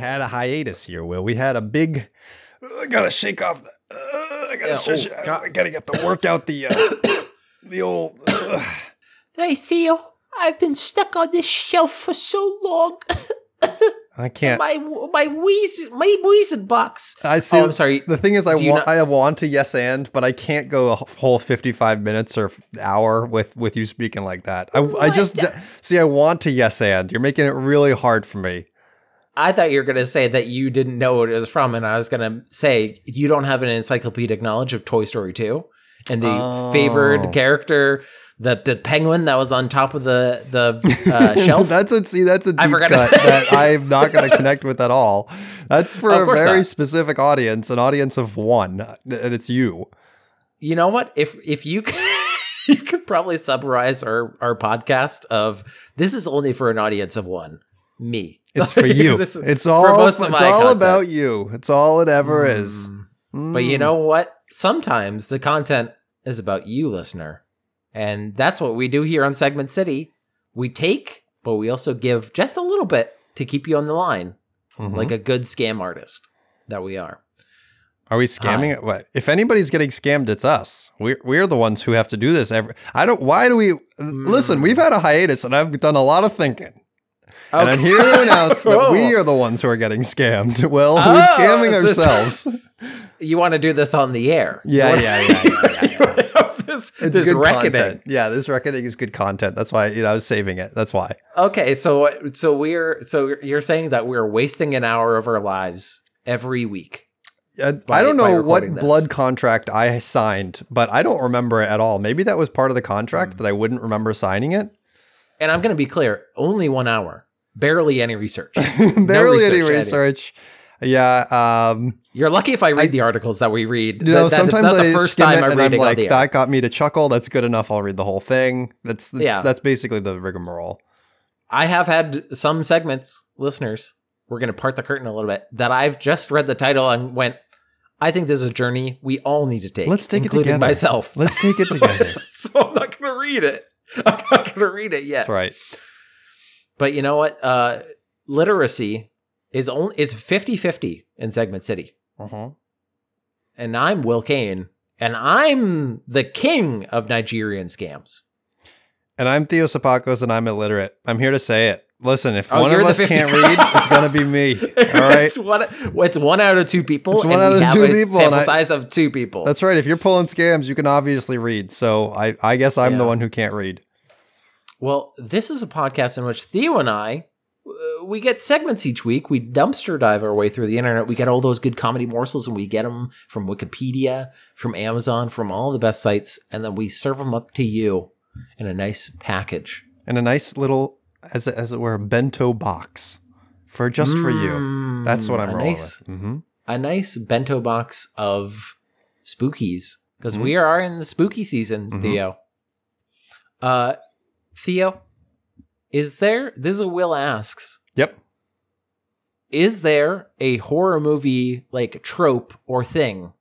Had a hiatus here, Will. We had a big. I gotta shake off. The, uh, I gotta Yeah, stretch. oh. God. I gotta get the work out. The uh, the old. uh, Hey Theo, I've been stuck on this shelf for so long. I can't. my my wheeze my wheezing box. I see. Oh, I'm sorry. The thing is, I want not- I want to yes and, but I can't go a whole fifty five minutes or hour with with you speaking like that. I I just see. I want to yes and. You're making it really hard for me. I thought you were going to say that you didn't know what it was from, and I was going to say you don't have an encyclopedic knowledge of Toy Story 2 and the Oh. favored character, the the penguin that was on top of the the uh, shelf. that's a see. That's a deep cut that I'm not going to connect with at all. That's for a very not. specific audience, an audience of one, and it's you. you know what? If if you could, you could probably summarize our our podcast of this is only for an audience of one, me. It's for you. This is it's all. It's all content. about you. It's all it ever is. Mm. But you Mm. know what? Sometimes the content is about you, listener. And that's what we do here on Segment City. We take, but we also give just a little bit to keep you on the line, Mhm. like a good scam artist that we are. Are we scamming it? What? If anybody's getting scammed, it's us. We're we're the ones who have to do this. Every I don't. Why do we? Listen, we've had a hiatus, and I've done a lot of thinking. And I'm here to announce that we are the ones who are getting scammed. Well, oh, we're Oh, scamming so- ourselves. You want to do this on the air? Yeah, yeah, yeah, yeah, yeah, have this It's this good reckoning. content. Yeah, this reckoning is good content. That's why you know I was saving it. That's why. Okay, so so we're so you're saying that we're wasting an hour of our lives every week. Uh, I, By- I don't know what this. blood contract I signed, but I don't remember it at all. Maybe that was part of the contract hmm. that I wouldn't remember signing it. And I'm going to be clear, only 1 hour. Barely any research. Barely any research, Eddie. research. Yeah. Um, You're lucky if I read I- the articles that we read. you know, That- that sometimes I the first time I'm I'm reading on like, that got me to chuckle. That's good enough. I'll read the whole thing. That's that's, Yeah. that's basically the rigmarole. I have had some segments, listeners, we're going to part the curtain a little bit, that I've just read the title and went, I think this is a journey we all need to take. Let's take it together. myself. Let's take it So- together. so I'm not going to read it. I'm not going to read it yet. That's right. But you know what? Uh, literacy is only it's 50-50 in Segment City. Uh-huh. And I'm Will Kane, and I'm the king of Nigerian scams. And I'm Theo Sapakos, and I'm illiterate. I'm here to say it. Listen, if Oh, one of us 50 can't read, it's gonna be me. All right. it's one. It's one out of two people. It's one out of two people, Sample I- size of two people. That's right. If you're pulling scams, you can obviously read. So I, I guess I'm the one who can't read. Well, this is a podcast in which Theo and I. uh, We get segments each week. We dumpster dive our way through the internet. We get all those good comedy morsels, and we get them from Wikipedia, from Amazon, from all the best sites, and then we serve them up to you in a nice package. And a nice little, as it, as it were, a bento box for just for you. Mm, That's what I'm a rolling nice, with. hmm a nice bento box of spookies because Mhm. we are in the spooky season, Mhm. Theo. Uh, Theo, is there? This is a Will asks. Yep. Is there a horror movie like trope or thing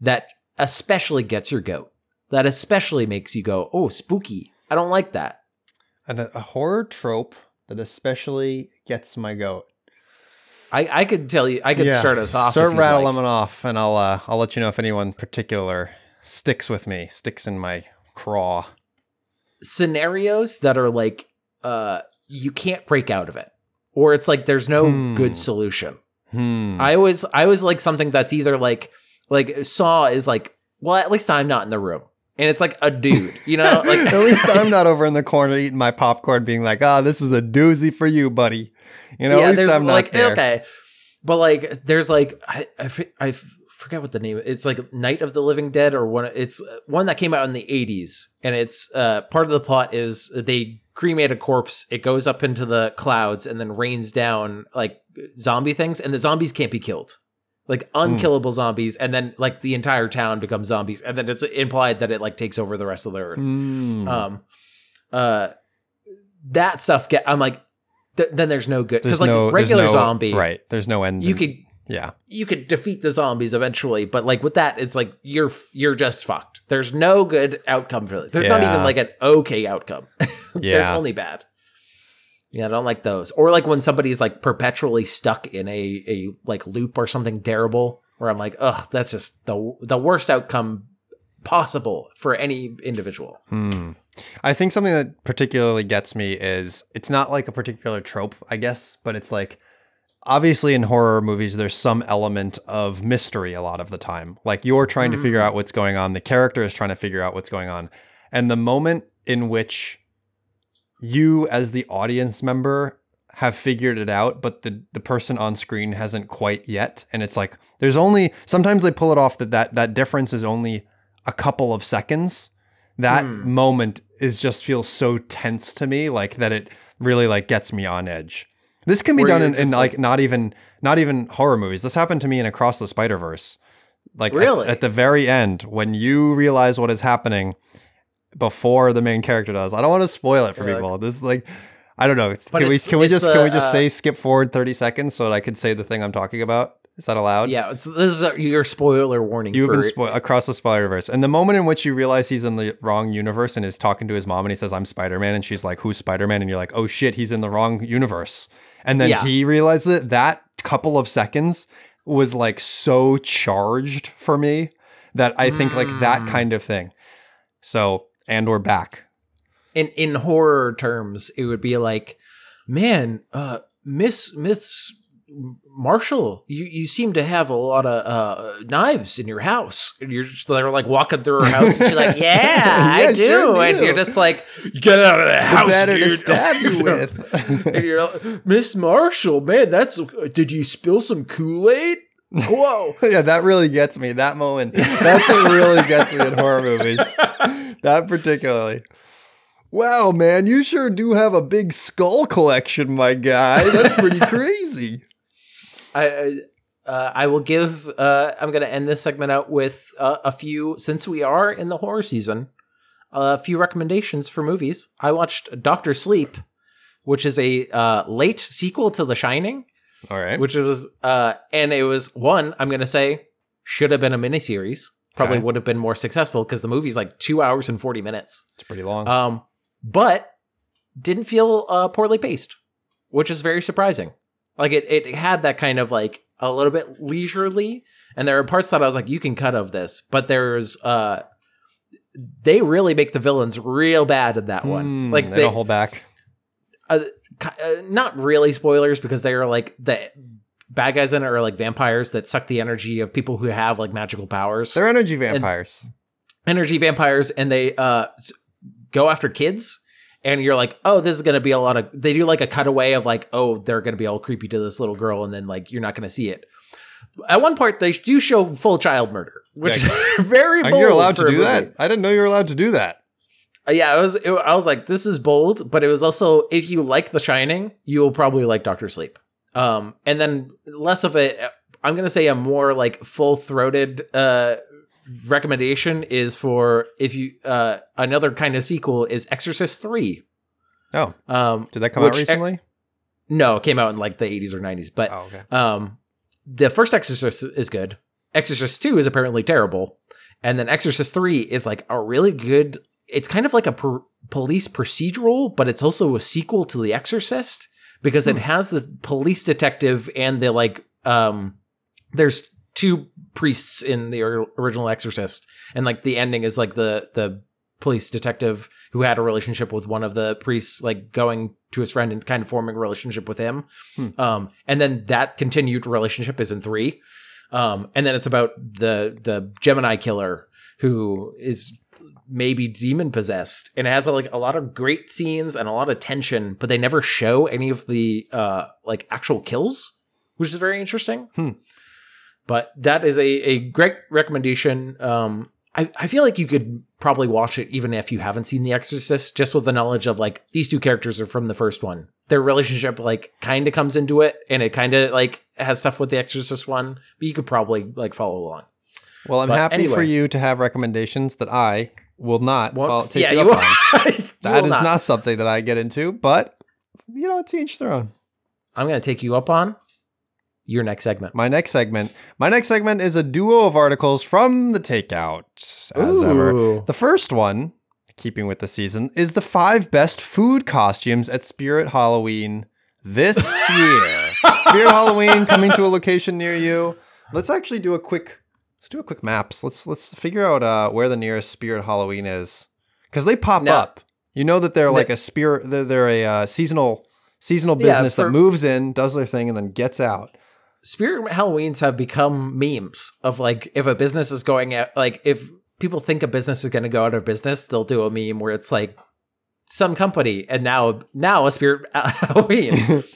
that especially gets your goat? That especially makes you go, "Oh, spooky." I don't like that. And a, a horror trope that especially gets my goat. I, I could tell you. I could Yeah. start us off. Start rattling like. them off, and I'll uh, I'll let you know if anyone particular sticks with me, sticks in my craw. Scenarios that are like uh you can't break out of it or it's like there's no Hmm. good solution Hmm. i always i always like something that's either like like saw is like well at least i'm not in the room and it's like a dude you know like At least I'm not over in the corner eating my popcorn, being like, "Ah, this is a doozy for you, buddy." You know, at least I'm not like there. okay but like there's like I I, I forget what the name it's like Night of the Living Dead or one it's one that came out in the 80s and it's uh part of the plot is they cremate a corpse it goes up into the clouds and then rains down like zombie things and the zombies can't be killed like unkillable zombies and then like the entire town becomes zombies and then it's implied that it like takes over the rest of the earth Mm. um uh that stuff get i'm like th- then there's no good because like no- regular no- zombie right? There's no end. you could yeah. you could defeat the zombies eventually, but like with that, it's like you're you're just fucked. There's no good outcome for this. There's not even like an okay outcome. There's only bad. Yeah, I don't like those. Or like when somebody's like perpetually stuck in a a like loop or something terrible, where I'm like, ugh, that's just the the worst outcome possible for any individual. Hmm. I think something that particularly gets me is it's not like a particular trope, I guess, but it's like obviously in horror movies there's some element of mystery a lot of the time. Like you're trying to figure out what's going on, the character is trying to figure out what's going on. And the moment in which you as the audience member have figured it out, but the the person on screen hasn't quite yet. And it's like there's only sometimes they pull it off that that, that difference is only a couple of seconds. That Hmm. moment is just feels so tense to me, like that it really like gets me on edge. This can be done in, in like, like- not even not even horror movies. This happened to me in Across the Spider Verse. Like at- Really? at the very end, when you realize what is happening before the main character does. I don't want to spoil it for You're like- people. this is like I don't know. But Can we can we just can we just uh, say skip forward 30 seconds so that I can say the thing I'm talking about? Is that allowed? Yeah, it's, this is a, your spoiler warning. You've been spo- across the Spider Verse, and the moment in which you realize he's in the wrong universe and is talking to his mom, and he says, "I'm Spider Man," and she's like, "Who's Spider Man?" and you're like, "Oh shit, he's in the wrong universe." And then Yeah. he realizes it. That couple of seconds was like so charged for me that I think like that Mm. kind of thing. So, and we're back. in in horror terms, it would be like, man, uh, Miss Miss Marshall, you you seem to have a lot of uh, knives in your house. And you're just they're like walking through her house, and she's like, yeah, I do. sure and you're just like, get out of the house, to dude. stab you with. and you're like, Miss Marshall, man, that's did you spill some Kool Aid? Whoa. yeah, that really gets me. That moment. That's what really gets me in horror movies. That particularly. Wow, man, you sure do have a big skull collection, my guy. That's pretty crazy. I I- uh, I will give. Uh, I'm going to end this segment out with uh, a few, since we are in the horror season, a few recommendations for movies. I watched Doctor Sleep, which is a uh, late sequel to The Shining, All right. which was, uh, and it was one. I'm going to say should have been a miniseries. Probably Okay. would have been more successful because the movie's like two hours and forty minutes. It's pretty long. Um, but didn't feel uh, poorly paced, which is very surprising. Like it, it had that kind of like a little bit leisurely, and there are parts that I was like, you can cut of this, but there's uh, they really make the villains real bad in that one. Hmm, Like they they, don't hold back. uh, uh, not really spoilers because they are like the bad guys in it are like vampires that suck the energy of people who have like magical powers They're energy vampires. energy vampires and they uh go after kids and you're like oh this is gonna be a lot of they do like a cutaway of like oh they're gonna be all creepy to this little girl and then like you're not gonna see it at one part they do show full child murder which is very bold You're allowed to do that? I didn't know you were allowed to do that. Uh, yeah, it was. It, I was like, this is bold, but it was also if you like The Shining, you will probably like Doctor Sleep. Um, and then less of a, I'm gonna say a more like full throated uh recommendation is for if you uh another kind of sequel is Exorcist three. Oh, Um, did that come out recently? no, it came out in like the 80s or 90s, but Oh, okay. um, the first Exorcist is good. Exorcist two is apparently terrible, and then Exorcist three is like a really good. It's kind of like a per- police procedural, but it's also a sequel to The Exorcist because it has the police detective and the like. Um, there's two priests in the original Exorcist, and like the ending is like the the police detective who had a relationship with one of the priests, like going to his friend and kind of forming a relationship with him. Um, and then that continued relationship is in three. Um, and then it's about the the Gemini killer who is maybe demon possessed and it has like a lot of great scenes and a lot of tension, but they never show any of the uh like actual kills. which is very interesting. Hmm. But that is a, a great recommendation. Um, I, I feel like you could probably watch it even if you haven't seen The Exorcist, just with the knowledge of like these two characters are from the first one. Their relationship like kind of comes into it, and it kind of like has stuff with The Exorcist one, but you could probably like follow along. Well, I'm But happy for you to have recommendations that I will not follow, take yeah, you you up on. That is not. something that I get into, but you know, to each their own. I'm going to take you up on your next segment. My next segment, my next segment is a duo of articles from the takeout. As ever, the first one, keeping with the season, is the five best food costumes at Spirit Halloween this year. Spirit Halloween coming to a location near you. Let's actually do a quick. Let's do a quick maps. Let's let's figure out uh, where the nearest Spirit Halloween is because they pop Now- up. You know that they're like a spirit. They're, they're a uh, seasonal seasonal Yeah, business for- that moves in, does their thing, and then gets out. Spirit Halloweens have become memes of like if a business is going out, like if people think a business is going to go out of business, they'll do a meme where it's like some company and now now a Spirit Halloween.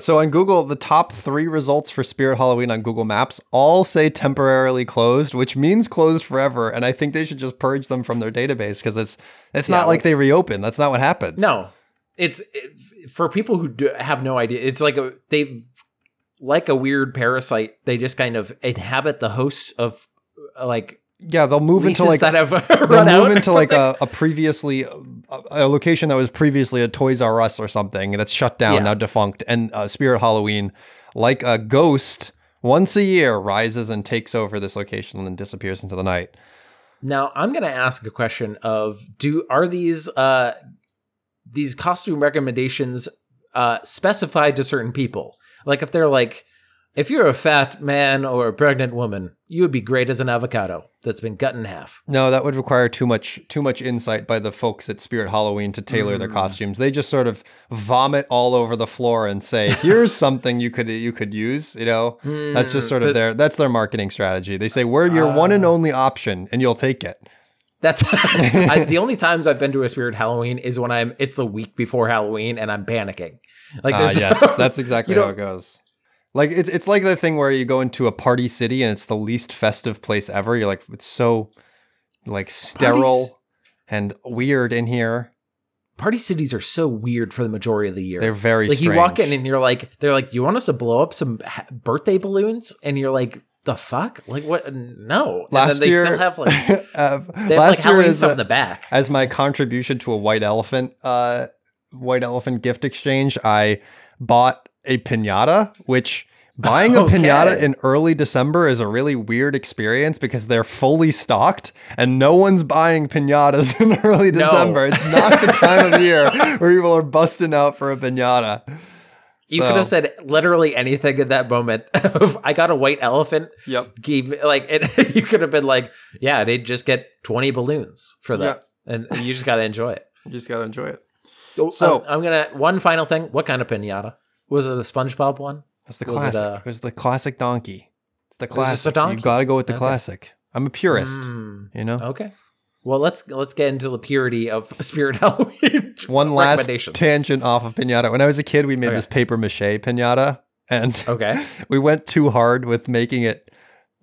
So on Google, the top three results for Spirit Halloween on Google Maps all say temporarily closed, which means closed forever. And I think they should just purge them from their database because it's it's Yeah, not like they reopen. That's not what happens. no, it's it, for people who do, have no idea. It's like a they've like a weird parasite. They just kind of inhabit the hosts of uh, like Yeah, they'll move into like that have they'll move into like a, a previously a, a location that was previously a Toys R Us or something that's shut down Yeah. now defunct. And uh, Spirit Halloween, like a ghost, once a year rises and takes over this location and then disappears into the night. Now I'm going to ask a question of do are these uh these costume recommendations uh specified to certain people? Like if they're like if you're a fat man or a pregnant woman, you would be great as an avocado that's been cut in half. No, that would require too much too much insight by the folks at Spirit Halloween to tailor Mm. their costumes. They just sort of vomit all over the floor and say, "Here's something you could you could use." You know, that's just sort of but- their that's their marketing strategy. They say, "We're your one Ah. and only option, and you'll take it." That's I, the only times I've been to a spirit Halloween is when I'm it's the week before Halloween and I'm panicking. Like there's yes, that's exactly how it goes. Like it's it's like the thing where you go into a party city and it's the least festive place ever. You're like, it's so like sterile Parties- and weird in here. party cities are so weird for the majority of the year. They're very like you walk in and you're like they're like do you want us to blow up some ha- birthday balloons and you're like the fuck like what no Last and then they year, still have like uh, they have last like year is a- in the back as my contribution to a white elephant uh white elephant gift exchange i bought a piñata which buying a Okay. piñata in early december is a really weird experience because they're fully stocked and no one's buying piñatas in early No. december. It's not the time of year where people are busting out for a piñata you could have said literally anything at that moment. Of i got a white elephant. Yep. Gave me like it, you could have been like yeah they'd just get 20 balloons for that. And you just got to enjoy it. You just gotta enjoy it so So- I'm, I'm gonna one final thing what kind of piñata was it a spongebob one That's the Was it, classic. It, was the classic donkey. It's the classic. a donkey? You got to go with the Okay. classic. I'm a purist. Mm. You know. Okay. Well, let's let's get into the purity of Spirit Halloween. One last tangent off of pinata. When I was a kid, we made Okay. this paper mache pinata, and Okay. we went too hard with making it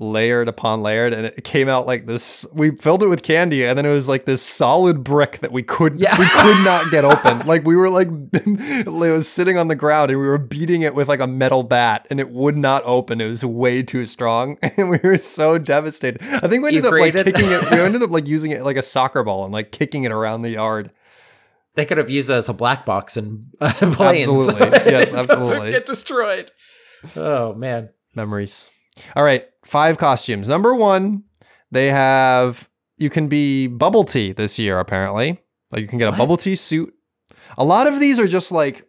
layered upon layered, and it came out like this. We filled it with candy, and then it was like this solid brick that we could Yeah. we could not get open. like we were like it was sitting on the ground, and we were beating it with like a metal bat, and it would not open. It was way too strong, and we were so devastated. I think we You ended up like kicking it. We ended up like using it like a soccer ball and like kicking it around the yard. They could have used it as a black box and uh, planes. Absolutely. Yes, absolutely. get destroyed. Oh man. Memories. All right, five costumes. Number one, they have you can be bubble tea this year, apparently. Like you can get a What? bubble tea suit. A lot of these are just like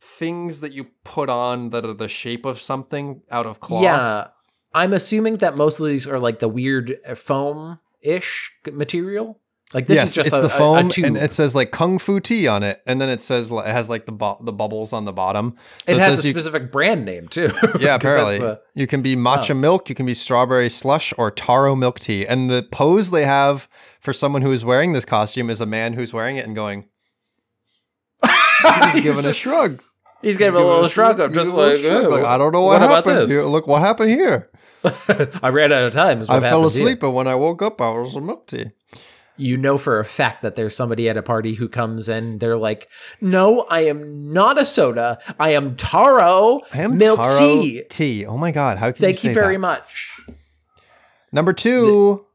things that you put on that are the shape of something out of cloth. Yeah. I'm assuming that most of these are like the weird foam ish material. Like this yes, is just it's a, the a- a foam, tube. and it says like kung fu tea on it, and then it says it has like the bu- the bubbles on the bottom. So it has says a you- specific brand name too. Yeah, apparently. a- you can be matcha Oh. milk, you can be strawberry slush, or taro milk tea. And the pose they have for someone who is wearing this costume is a man who's wearing it and going, he's giving a shrug. He's giving a little shrug of just a little like, shrug, "Oh, like, I don't know what what, happened. this?" Here, look what happened here. I ran out of time. I fell happens here. asleep, and when I woke up, I was a milk tea. You know for a fact that there's somebody at a party who comes and they're like, "No, I am not a soda. I am taro I am milk taro tea." tea. Oh my god, how can Thank you you very that? much. Number two,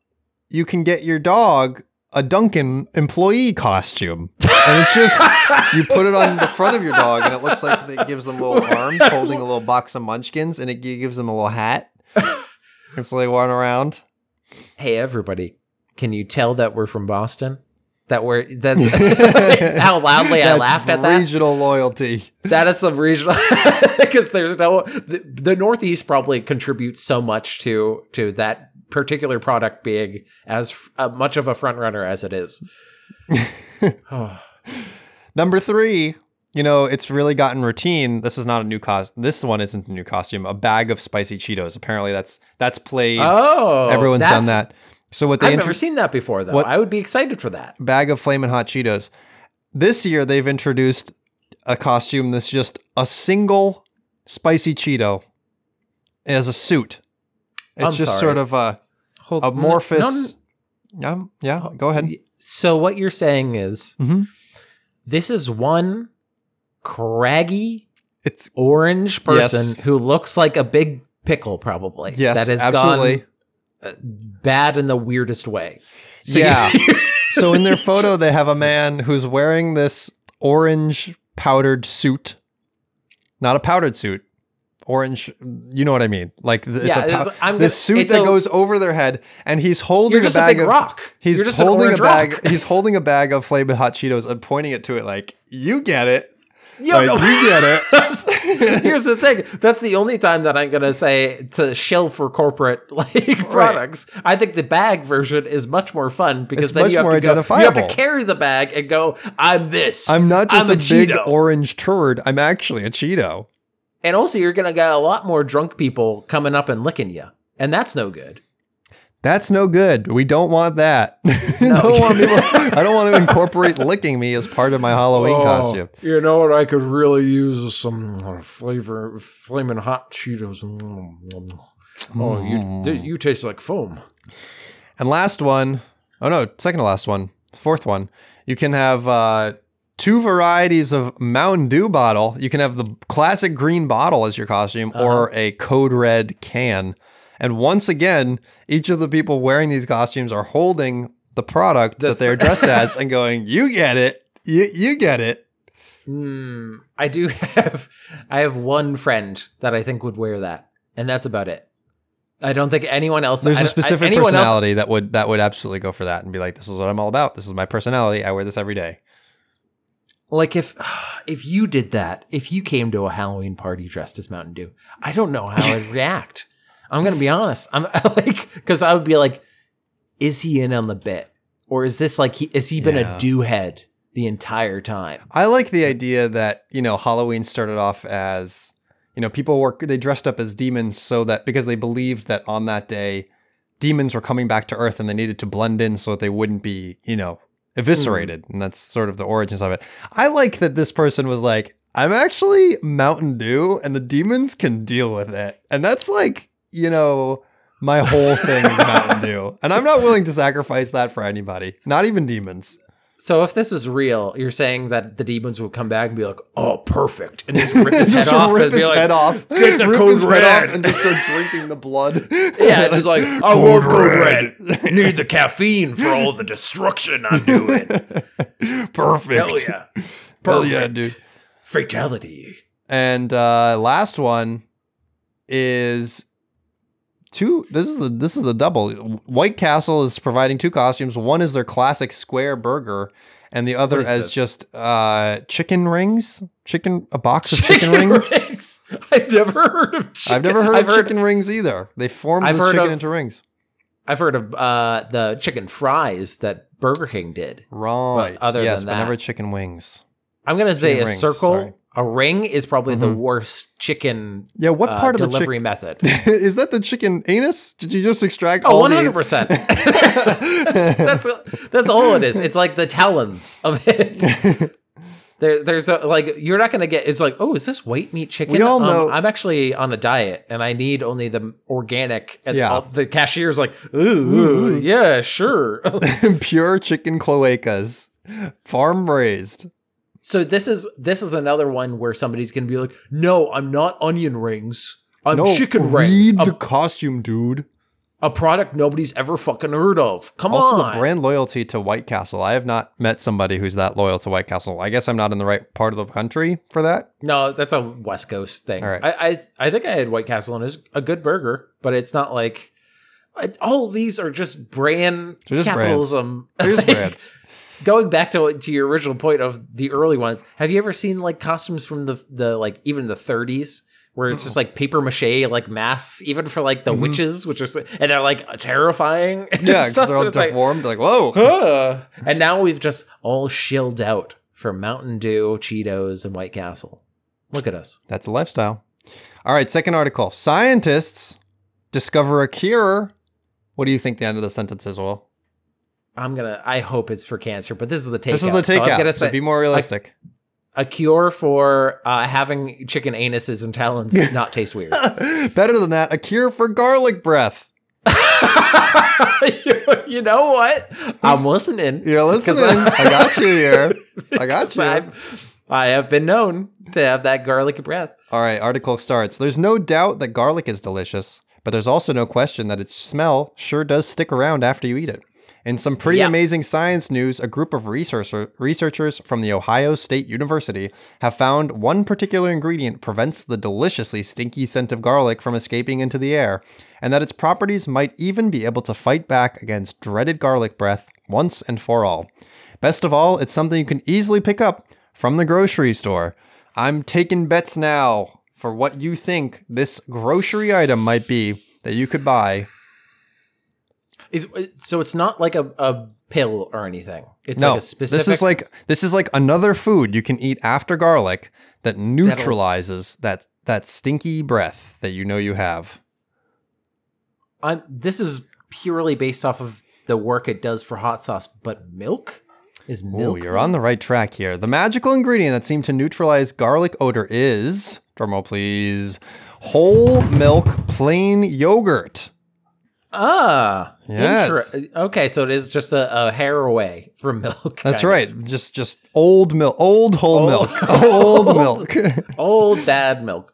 you can get your dog a Dunkin' employee costume. And it's just, you put it on the front of your dog, and it looks like it gives them little arms holding a little box of munchkins, and it gives them a little hat. And so they run around. Hey, everybody, can you tell that we're from Boston? That we're that's how loudly I laughed at that. Regional loyalty. That is some regional because there's no the, the Northeast probably contributes so much to to that particular product being as uh, much of a front runner as it is. Oh, Number three, you know, it's really gotten routine. This is not a new cost. This one isn't a new costume. A bag of spicy Cheetos. Apparently, that's that's played. oh, Everyone's done that. So what they I've never seen that before, though. What- I would be excited for that. bag of flaming hot Cheetos. This year they've introduced a costume that's just a single spicy Cheeto as a suit. It's I'm just sorry. sort of a Hold, amorphous. Yeah, yeah. Go ahead. So what you're saying is Mhm. this is one craggy It's orange person Yes. who looks like a big pickle, probably. yes, that has absolutely. gone uh, Uh, bad in the weirdest way. So you- yeah. so in their photo, they have a man who's wearing this orange powdered suit, not a powdered suit. Orange, you know what I mean? Like th- it's Yeah, a it's- pow- I'm this gonna- suit it's that a- goes over their head, and he's holding a a bag big of rock. He's You're just an holding a bag. rock. He's holding a bag of flaming hot Cheetos and pointing it to it like, "You get it, Yo, like, no. you get it." Here's the thing. That's the only time that I'm gonna say to shill for corporate like products. I think the bag version is much more fun because It's then you have to go, you have to carry the bag and go, I'm this. I'm not just I'm a, big Cheeto." orange turd. I'm actually a Cheeto. And also you're gonna get a lot more drunk people coming up and licking you. And that's no good. That's no good. We don't want that. don't want people, I don't want to incorporate licking me as part of my Halloween Oh. costume. You know what I could really use some uh, flavor flaming hot Cheetos. Mm, Oh, you you taste like foam. And last one, oh no, second to last one, fourth one. You can have uh, two varieties of Mountain Dew bottle. You can have the classic green bottle as your costume, or Uh-huh. a code red can. And once again, each of the people wearing these costumes are holding the product The that they're dressed as and going, "You get it, you you get it." Mm, I do have I have one friend that I think would wear that, and that's about it. I don't think anyone else. There's I- a I- specific else- personality that would that would absolutely go for that and be like, "This is what I'm all about. This is my personality. I wear this every day." like if if you did that, if you came to a Halloween party dressed as Mountain Dew, I don't know how I'd react. I'm gonna be honest. I'm like because I would be like, is he in on the bit, or is this like he is he been Yeah. a Dew head the entire time? I like the idea that, you know, Halloween started off as, you know, people were they dressed up as demons so that because they believed that on that day demons were coming back to earth and they needed to blend in so that they wouldn't be, you know, eviscerated. Mm. And that's sort of the origins of it. I like that this person was like, I'm actually Mountain Dew and the demons can deal with it. And that's like, you know, my whole thing is Mountain Dew. And I'm not willing to sacrifice that for anybody, not even demons. So if this was real, you're saying that the demons would come back and be like, "Oh, perfect," and just rip his head off rip his like, head off, "Get the rip code his head red." off, and just start drinking the blood. Yeah, just like I Code love code red. red. Need the caffeine for all the destruction I'm doing. perfect. Hell yeah, perfect. Hell yeah, dude. Fatality. And uh, last one is two. This is a this is a double. White Castle is providing two costumes. One is their classic square burger, and the other is as this? just uh, chicken rings. Chicken a box of chicken, rings. rings. I've never heard of chicken. I've never heard I've of chicken rings either. They formed I've chicken of- into rings. I've heard of uh, the chicken fries that Burger King did. Right. other yes, than but never that- chicken wings. I'm gonna say Chicken a rings, circle. sorry. A ring is probably the Mhm. worst chicken Yeah, what uh, part of the delivery method. is that? The chicken anus? Did you just extract Oh, all one the? hundred percent. That's that's all it is. It's like the talons of it. There, there's a, like you're not gonna get. It's like, oh, is this white meat chicken? We all Um, know- I'm actually on a diet and I need only the organic. And Yeah. all- the cashier's like, ooh, ooh, yeah, sure. Pure chicken cloacas, farm raised. So this is this is another one where somebody's gonna be like, no, I'm not onion rings. I'm chicken rings. read A, the costume, dude. a product nobody's ever fucking heard of. Come Also, on. the brand loyalty to White Castle. I have not met somebody who's that loyal to White Castle. I guess I'm not in the right part of the country for that. No, that's a West Coast thing. All right. I, I I think I had White Castle and it's a good burger, but it's not like all these are just brand just capitalism. Here's brands. Going back to to your original point of the early ones, have you ever seen like costumes from the the like even the 30s where it's just like paper mache like masks, even for like the witches, which are and they're like terrifying. Mm-hmm. Yeah, because they're all it's like, deformed. Like, whoa. "Huh." and now we've just all shilled out for Mountain Dew, Cheetos, and White Castle. Look at us. That's a lifestyle. All right, second article. Scientists discover a cure. What do you think the end of the sentence is, Will? I'm gonna. I hope it's for cancer, but this is the takeout. This is the So I'm takeout. So, say be more realistic. a cure for uh, having chicken anuses and talons not taste weird. Better than that, a cure for garlic breath. you, you know what? I'm listening. You're listening. I got you here. I got you. I've, I have been known to have that garlic breath. All right, article starts. There's no doubt that garlic is delicious, but there's also no question that its smell sure does stick around after you eat it. In some pretty Yeah. amazing science news, a group of researcher, researchers from the Ohio State University have found one particular ingredient prevents the deliciously stinky scent of garlic from escaping into the air, and that its properties might even be able to fight back against dreaded garlic breath once and for all. Best of all, it's something you can easily pick up from the grocery store. I'm taking bets now for what you think this grocery item might be that you could buy. Is uh, so it's not like a, a pill or anything. It's no, like a specific. this is like this is like another food you can eat after garlic that neutralizes that that stinky breath that you know you have. I'm. This is purely based off of the work it does for hot sauce, but milk is Ooh, milk. you're on the right track here. The magical ingredient that seemed to neutralize garlic odor is, drumroll please, whole milk plain yogurt. Ah, Yes. inter- okay. So it is just a, a hair away from milk. That's right. of. Just just old milk, old whole Old- milk, old milk. Old dad milk.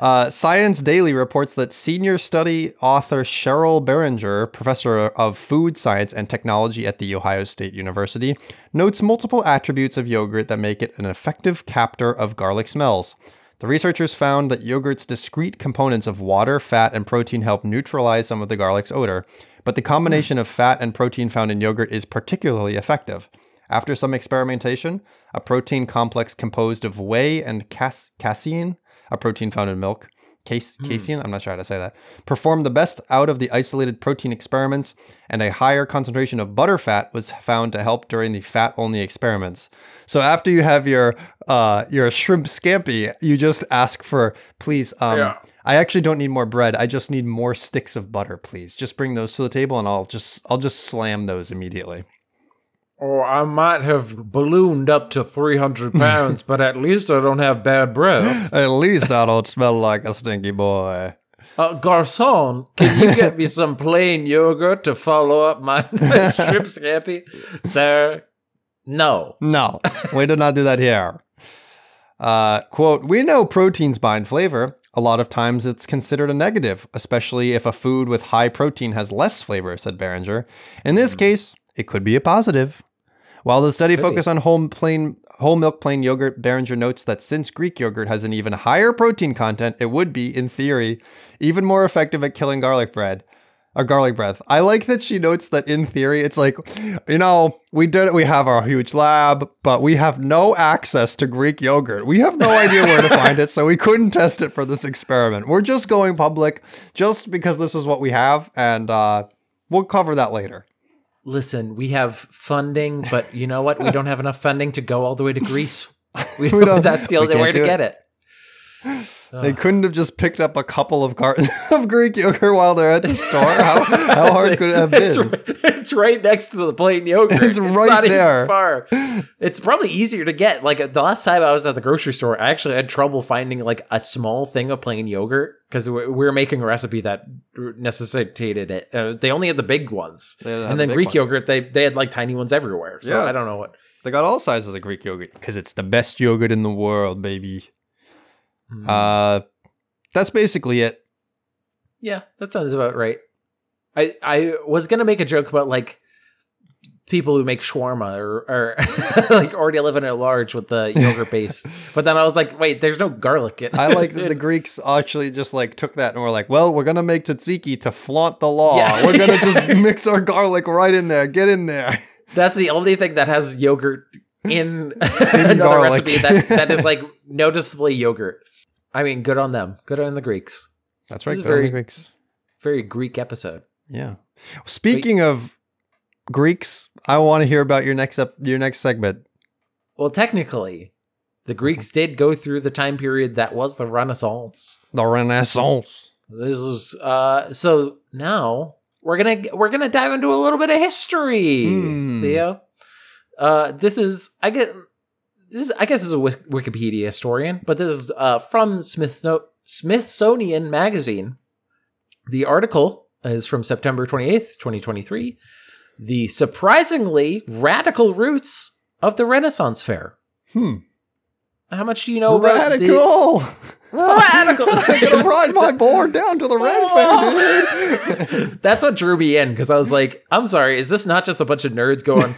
Uh, Science Daily reports that senior study author Sheryl Barringer, professor of food science and technology at The Ohio State University, notes multiple attributes of yogurt that make it an effective captor of garlic smells. The researchers found that yogurt's discrete components of water, fat, and protein help neutralize some of the garlic's odor, but the combination of fat and protein found in yogurt is particularly effective. After some experimentation, a protein complex composed of whey and cas- casein, a protein found in milk, case- casein, I'm not sure how to say that, performed the best out of the isolated protein experiments, and a higher concentration of butterfat was found to help during the fat-only experiments. So after you have your uh, your shrimp scampi, you just ask for, please, um, Yeah. I actually don't need more bread. I just need more sticks of butter, please. Just bring those to the table, and I'll just I'll just slam those immediately. Or Oh, I might have ballooned up to 300 pounds, but at least I don't have bad breath. At least I don't smell like a stinky boy. Uh, Garcon, can you get me some plain yogurt to follow up my shrimp scampi? Sir, no. No, we do not do that here. Uh, quote, we know proteins bind flavor. A lot of times it's considered a negative, especially if a food with high protein has less flavor, said Barringer. In this case, it could be a positive. While the study focused on whole plain whole milk plain yogurt, Barringer notes that since Greek yogurt has an even higher protein content, it would be, in theory, even more effective at killing garlic bread. Or garlic breath. I like that she notes that in theory, it's like, you know, we did it. we have our huge lab, but we have no access to Greek yogurt. We have no idea where to find it, so we couldn't test it for this experiment. We're just going public just because this is what we have, and uh, we'll cover that later. Listen, we have funding, but you know what? We don't have enough funding to go all the way to Greece. We We don't, that's the only way to do get it. They couldn't have just picked up a couple of cartons of Greek yogurt while they're at the store. How, how hard could it have It's, been? right- it's right next to the plain yogurt. It's right not even there. far. It's probably easier to get. Like the last time I was at the grocery store, I actually had trouble finding like a small thing of plain yogurt because we we were making a recipe that necessitated it. Uh, they only had the big ones, and then big Greek ones. yogurt they they had like tiny ones everywhere. So Yeah. I don't know what. They got all sizes of Greek yogurt because it's the best yogurt in the world, baby. Uh, that's basically it. Yeah, that sounds about right. I I was gonna make a joke about like people who make shawarma or, or like already living at large with the yogurt base, but then I was like, wait, there's no garlic in. I like that the Greeks actually just like took that and were like, well, we're gonna make tzatziki to flaunt the law. Yeah. We're gonna just mix our garlic right in there. Get in there. That's the only thing that has yogurt in another garlic. recipe that that is like noticeably yogurt. I mean, good on them. Good on the Greeks. That's right. good on the very- Greeks. Very Greek episode. Yeah. Speaking of Greeks, I want to hear about your next up your next segment. Well, technically, the Greeks did go through the time period that was the Renaissance. The Renaissance. This is uh so now we're gonna we're gonna dive into a little bit of history, Hmm. Theo. Uh this is I get this is I guess this is a Wikipedia historian, but this is uh from Smithno- Smithsonian Magazine. The article is from September 28th, 2023. The surprisingly radical roots of the Renaissance Fair. Hmm. How much do you know about the Radical. radical? I'm gonna ride my board down to the red fair, dude. That's what drew me in because I was like, I'm sorry, is this not just a bunch of nerds going,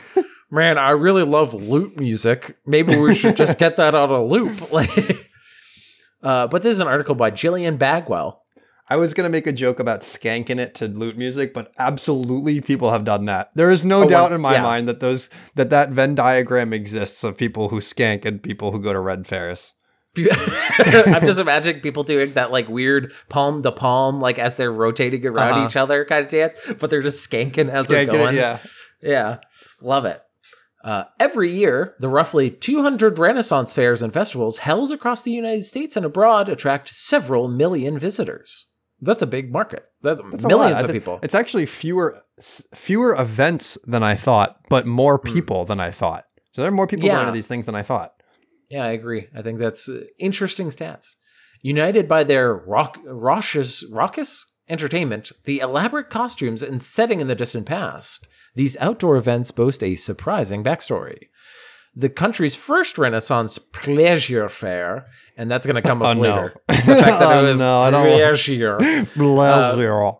man, I really love loop music. Maybe we should just get that on a loop. Like, uh, but this is an article by Jillian Bagwell. I was gonna make a joke about skanking it to lute music, but absolutely people have done that. There is no Oh, doubt in my yeah. mind that those that that Venn diagram exists of people who skank and people who go to red Ferris. I'm just imagining people doing that like weird palm to palm, like as they're rotating around Uh-huh. each other kind of dance, but they're just skanking as they're going. it, yeah. Yeah, love it. Uh, every year, the roughly 200 Renaissance fairs and festivals held across the United States and abroad attract several million visitors. That's a big market. That's, That's millions of people. It's actually fewer fewer events than I thought, but more Hmm. people than I thought. So there are more people Yeah. going to these things than I thought. Yeah, I agree. I think that's uh, interesting stats. United by their rock, raucous, raucous entertainment, the elaborate costumes and setting in the distant past, these outdoor events boast a surprising backstory. The country's first Renaissance pleasure fair, and that's going to come oh, up Oh, no. later. The fact that Oh, it was no, I pleasure. Pleasure. Uh,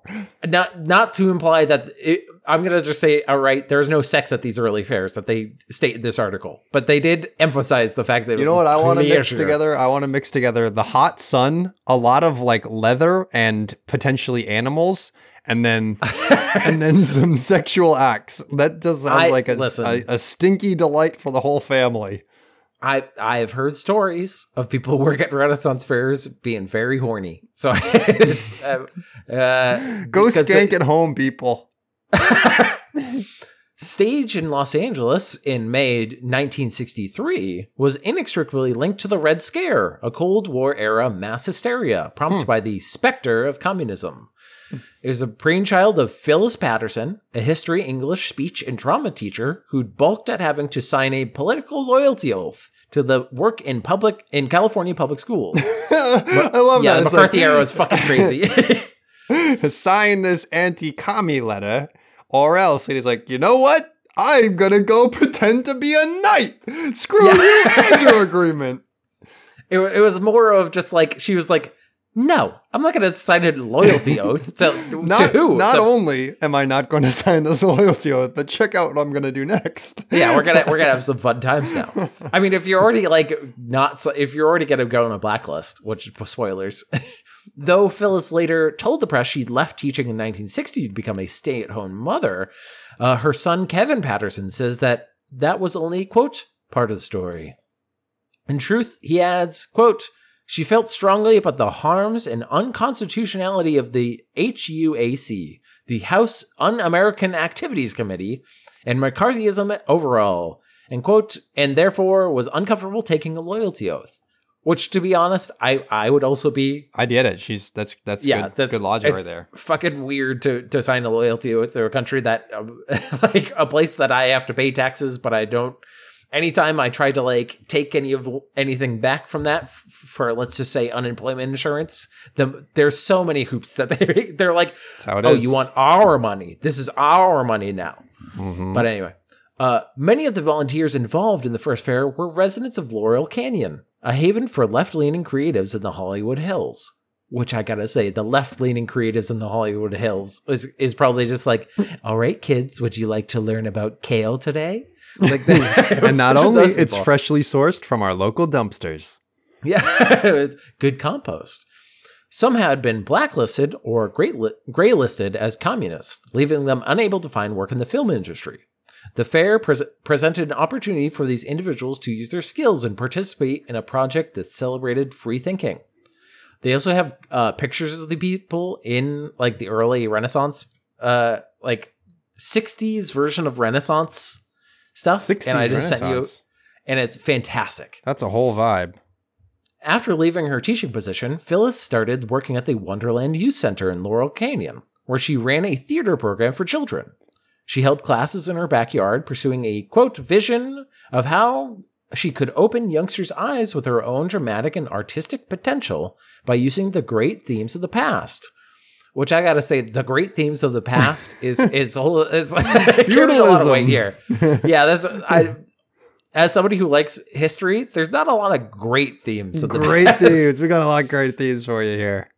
not, not to imply that it, I'm going to just say all right, there's no sex at these early fairs that they state in this article, but they did emphasize the fact that You know what I want to mix together? I want to mix together the hot sun, a lot of like leather and potentially animals, and then and then some sexual acts. That does sound I- like a, a a stinky delight for the whole family. I I've heard stories of people who work at Renaissance fairs being very horny. So it's uh, uh, Go skank it- at home, people. Stage in Los Angeles in May 1963 was inextricably linked to the Red Scare, a Cold War era mass hysteria prompted by the specter of communism. Was a brainchild of Phyllis Patterson, a history, English, speech, and drama teacher who'd balked at having to sign a political loyalty oath to the work in public in California public schools. I love yeah, that. the It's McCarthy like, era is fucking crazy. sign this anti-commie letter, or else. And he's like, you know what? I'm gonna go pretend to be a knight. Screw Yeah. you and your agreement. it, it was more of just like she was like, "No, I'm not going to sign a loyalty oath to, Not, to who." not The- only am I not going to sign this loyalty oath, but check out what I'm going to do next. yeah, we're gonna we're gonna have some fun times now. I mean, if you're already like not, if you're already gonna go on a blacklist, which spoilers. Though Phyllis later told the press she'd left teaching in 1960 to become a stay-at-home mother, uh, her son Kevin Patterson says that that was only quote part of the story. In truth, he adds, quote, she felt strongly about the harms and unconstitutionality of the HUAC, the House Un American Activities Committee, and McCarthyism overall, and quote, and therefore was uncomfortable taking a loyalty oath. which to be honest, I I would also be I get it. She's that's that's yeah, good, that's good logic it's right there. Fucking weird to to sign a loyalty oath to a country that um, like a place that I have to pay taxes, but I don't. Anytime I try to like take any of anything back from that f- for let's just say unemployment insurance, the, there's so many hoops that they they're like, oh, is. you want our money? This is our money now. Mhm. But anyway, uh, many of the volunteers involved in the first fair were residents of Laurel Canyon, a haven for left leaning creatives in the Hollywood Hills. Which I gotta say, the left leaning creatives in the Hollywood Hills is, is probably just like, all right, kids, would you like to learn about kale today? Like that. and not only it's people? freshly sourced from our local dumpsters. Yeah, good compost. Some had been blacklisted or grayli- graylisted as communists, leaving them unable to find work in the film industry. The fair pres- presented an opportunity for these individuals to use their skills and participate in a project that celebrated free thinking. They also have uh, pictures of the people in like the early Renaissance, uh, like '60s version of Renaissance stuff. 60s and I just sent you, and it's fantastic. That's a whole vibe. After leaving her teaching position, Phyllis started working at the Wonderland Youth Center in Laurel Canyon, where she ran a theater program for children. She held classes in her backyard, pursuing a quote vision of how she could open youngsters' eyes with her own dramatic and artistic potential by using the great themes of the past. Which I gotta say, the great themes of the past is is whole is carrying a lot of weight here. Yeah, that's I. As somebody who likes history, there's not a lot of great themes of the Great themes. We got a lot of great themes for you here.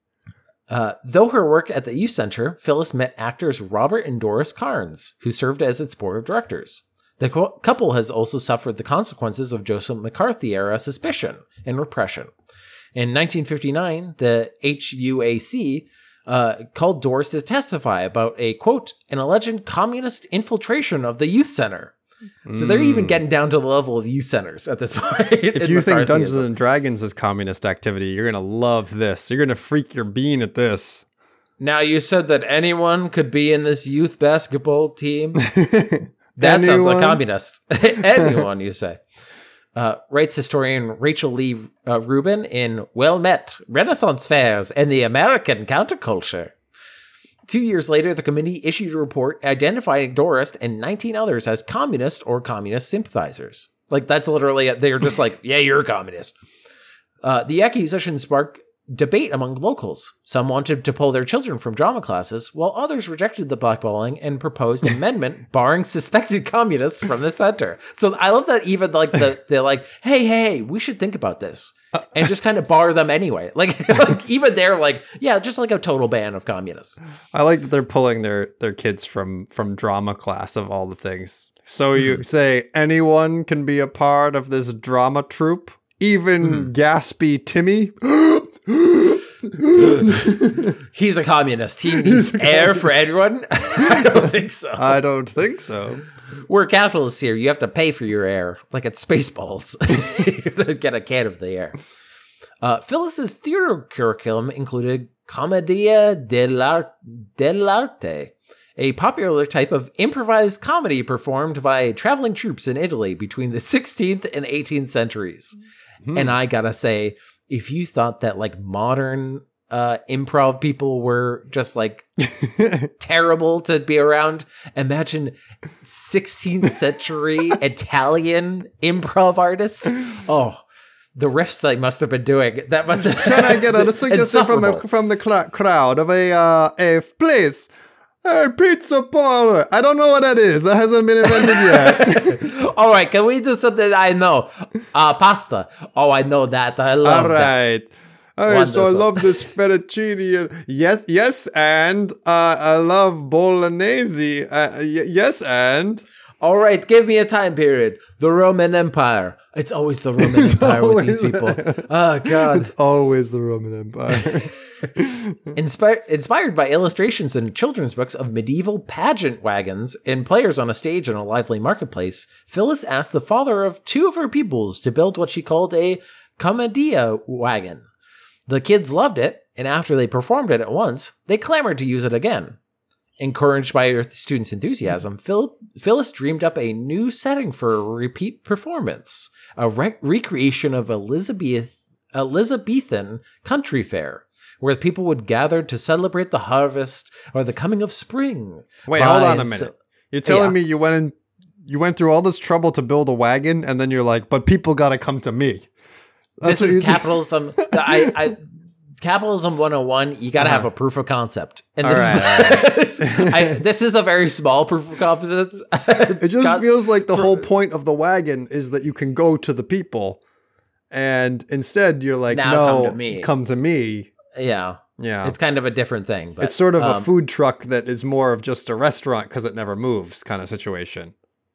Uh, though her work at the youth center, Phyllis met actors Robert and Doris Carnes, who served as its board of directors. The cou- couple has also suffered the consequences of Joseph McCarthy era suspicion and repression. In 1959, the HUAC uh, called Doris to testify about a quote, an alleged communist infiltration of the youth center. So they're even getting down to the level of youth centers at this point. Mm. If you think Dungeons and Dragons is communist activity, you're gonna love this. You're gonna freak your bean at this. Now you said that anyone could be in this youth basketball team. That sounds like Anyone? communist. anyone, you say. Uh, writes historian Rachel Lee uh, Rubin in Well Met Renaissance Fairs and the American Counterculture. Two years later, the committee issued a report identifying Doris and 19 others as communist or communist sympathizers. Like, that's literally, they're just like, yeah, you're a communist. Uh, the accusation sparked debate among locals. Some wanted to pull their children from drama classes, while others rejected the blackballing and proposed an amendment barring suspected communists from the center. So I love that even like the they're like, hey, hey, we should think about this. And just kind of bar them anyway. Like, like even they're like, yeah, just like a total ban of communists. I like that they're pulling their their kids from from drama class of all the things. So Mm-hmm. you say anyone can be a part of this drama troupe, even Mm-hmm. Gaspy Timmy. He's a communist. He needs air for everyone. I don't think so. I don't think so. We're capitalists here. You have to pay for your air, like at Spaceballs. you get a can of the air. Uh, Phyllis's theater curriculum included commedia dell'ar- dell'arte, a popular type of improvised comedy performed by traveling troops in Italy between the 16th and 18th centuries. And I gotta say, if you thought that like modern uh, improv people were just like terrible to be around. Imagine 16th century Italian improv artists. Oh, the riffs I must have been doing. That must have Can I get a suggestion from a, from the cl- crowd of a uh, a place? Hey, pizza parlor. I don't know what that is. That hasn't been invented yet. All right, can we do something I know? Uh, pasta. Oh, I know that. I love All that. right. All right, so I love this fettuccine. and- Yes, yes, and uh, I love bolognese. Uh, y- yes, and All right, give me a time period. The Roman Empire. It's always the Roman It's Empire with these people. Oh God. it's always the Roman Empire. Inspired, inspired by illustrations in children's books of medieval pageant wagons and players on a stage in a lively marketplace, Phyllis asked the father of two of her pupils to build what she called a commedia wagon. The kids loved it, and after they performed it at once, they clamored to use it again. Encouraged by her students' enthusiasm, Phil- Phyllis dreamed up a new setting for a repeat performance, a re- recreation of Elizabeth, Elizabethan country fair, where people would gather to celebrate the harvest or the coming of spring. Wait, hold on a minute. You're telling Yeah. me you went in, you went through all this trouble to build a wagon, and then you're like, but people got to come to me. this what is capitalism. I, I, capitalism 101. You got to have a proof of concept, and this Uh-huh. All is I, this is a very small proof of concept. It just feels like the whole point of the wagon is that you can go to the people, and instead you're like, Now no, come to me." come to me. yeah. Yeah, It's kind of a different thing, but it's sort of a um, food truck that is more of just a restaurant because it never moves kind of situation.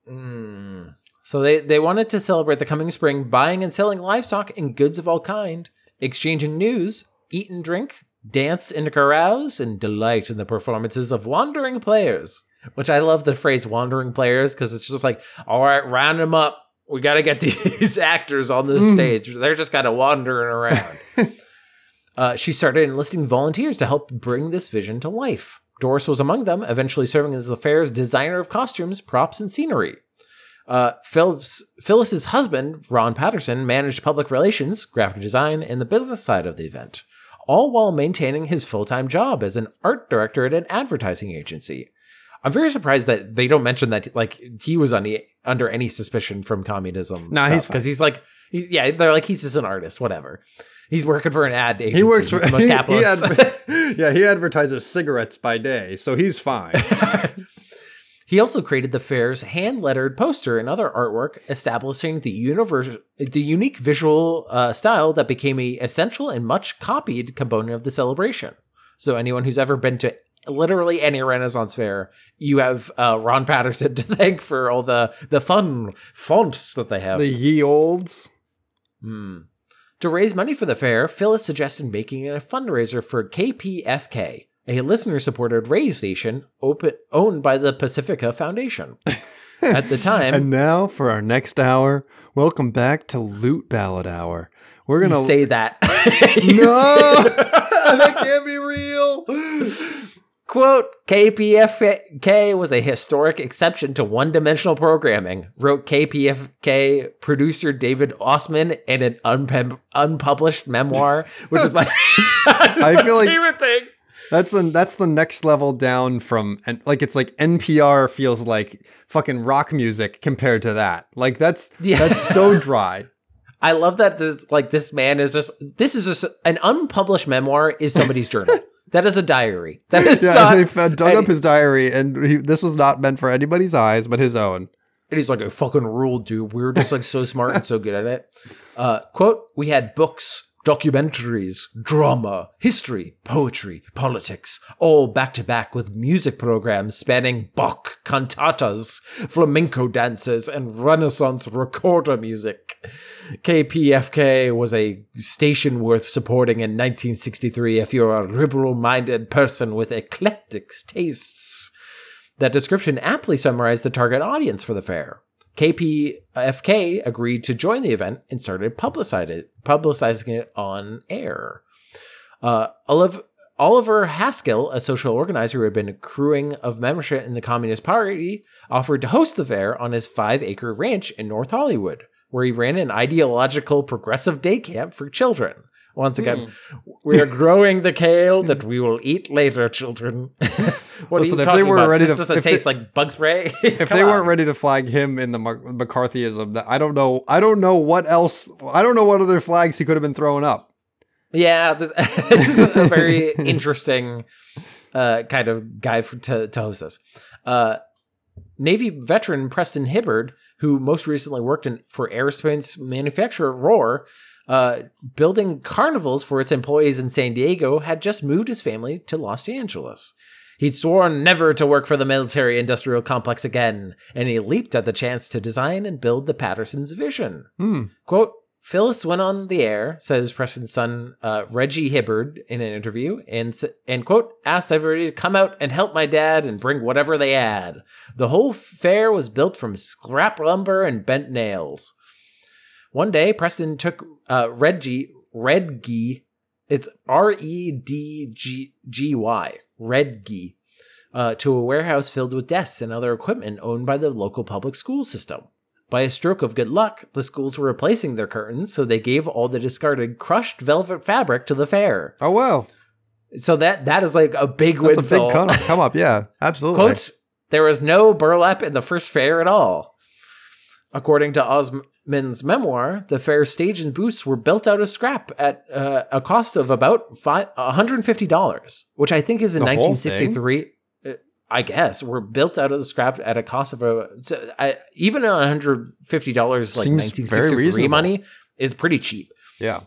Mm. So they, they wanted to celebrate the coming spring, buying and selling livestock and goods of all kind, exchanging news, eat and drink, dance and carouse, and delight in the performances of wandering players. Which I love the phrase "wandering players" because it's just like, all right, round them up. We got to get these actors on the stage. They're just kind of wandering around. Uh, she started enlisting volunteers to help bring this vision to life. Doris was among them, eventually serving as the fair's designer of costumes, props, and scenery. Uh, Phillips, Phyllis's husband, Ron Patterson, managed public relations, graphic design, and the business side of the event, all while maintaining his full time job as an art director at an advertising agency. I'm very surprised that they don't mention that like he was on the, under any suspicion from communism. Nah, he's because he's like, he's, yeah, they're like he's just an artist, whatever. He's working for an ad agency. He works He's for the most he- he capitalist. adver- yeah, he advertises cigarettes by day, so he's fine. He also created the fair's hand-lettered poster and other artwork, establishing the universe, the unique visual uh, style that became a essential and much copied component of the celebration. So anyone who's ever been to literally any Renaissance fair, you have uh, Ron Patterson to thank for all the the fun fonts that they have. the ye olds. Hmm. To raise money for the fair, Phyllis suggested making a fundraiser for KPFK, a listener-supported radio station open, owned by the Pacifica Foundation. At the time, And now for our next hour, welcome back to Loot Ballad Hour. We're gonna say that. No, that can't be real. Quote, KPFK was a historic exception to one dimensional programming, wrote KPFK producer David Ossman in an unpub- unpublished memoir, which is my I feel like- favorite thing. That's the that's the next level down from and like it's like NPR feels like fucking rock music compared to that. Like that's Yeah. that's so dry. I love that this like this man is just this is just an unpublished memoir is somebody's journal. That is a diary. That is yeah, not. they found, dug up his diary, and he, this was not meant for anybody's eyes but his own. And he's like, I fucking rule, dude. We were just like so smart and so good at it. Uh, quote, we had books, documentaries, drama, history, poetry, politics, all back to back with music programs spanning Bach cantatas, flamenco dances, and Renaissance recorder music. KPFK was a station worth supporting in 1963 if you're a liberal minded person with eclectic tastes. That description aptly summarized the target audience for the fair. KPFK agreed to join the event and started publicizing it, on air. Uh, Olive, Oliver Haskell, a social organizer who had been accruing of membership in the Communist Party, offered to host the fair on his five acre ranch in North Hollywood, where he ran an ideological progressive day camp for children. Once again, we are growing the kale that we will eat later, children. what Listen, are you talking about? ready this to- doesn't if they- taste like bug spray. If they weren't ready to flag him in the McCarthyism, that I don't know. I don't know what else. I don't know what other flags he could have been throwing up. Yeah, this, this is a very interesting uh, kind of guy for, to, to host this. Uh, Navy veteran Preston Hibbard, who most recently worked in, for aerospace manufacturer Rohr, uh, building carnivals for its employees in San Diego, had just moved his family to Los Angeles. He'd sworn never to work for the military industrial complex again, and he leaped at the chance to design and build the Patterson's vision. Hmm. Quote, Phyllis went on the air, says Preston's son uh, Reggie Hibbard in an interview, and, and quote, asked everybody to come out and help my dad and bring whatever they had. The whole fair was built from scrap lumber and bent nails. One day, Preston took uh, Reggie, Redgy, it's R E D G G Y, Redgy, uh, to a warehouse filled with desks and other equipment owned by the local public school system. By a stroke of good luck, the schools were replacing their curtains, so they gave all the discarded crushed velvet fabric to the fair. Oh wow, So that that is like a big win. that's a big come, come up. Yeah, absolutely. Quote, there was no burlap in the first fair at all. According to Ossman's memoir, the fair stage and booths were built out of scrap at uh, a cost of about five, $150, which I think is in The whole 1963. uh, I guess were built out of the scrap at a cost of a so I, even $150 like 1963 money is pretty cheap. Yeah.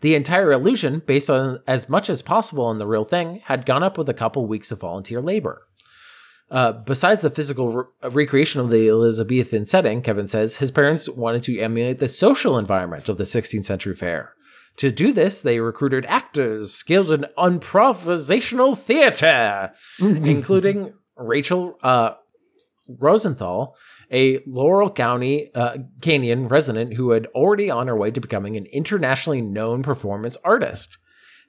The entire illusion, based on as much as possible on the real thing, had gone up with a couple weeks of volunteer labor. Uh, besides the physical re- recreation of the Elizabethan setting, Kevin says his parents wanted to emulate the social environment of the 16th century fair. To do this, they recruited actors skilled in improvisational theater, including Rachel uh, Rosenthal, a Laurel County uh, Canyon resident who had already on her way to becoming an internationally known performance artist.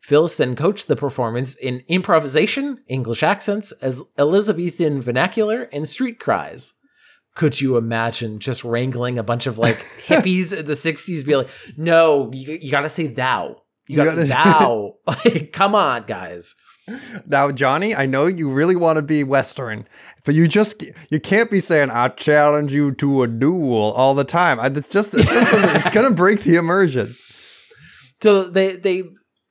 Phyllis then coached the performance in improvisation, English accents, as Elizabethan vernacular, and street cries. Could you imagine just wrangling a bunch of like hippies in the 60s be like, no, you, you gotta say thou. You, You gotta, gotta- thou. Like, come on, guys. Now, Johnny, I know you really want to be Western, but you just you can't be saying "I challenge you to a duel" all the time. It's just it's, just, it's gonna break the immersion. So they they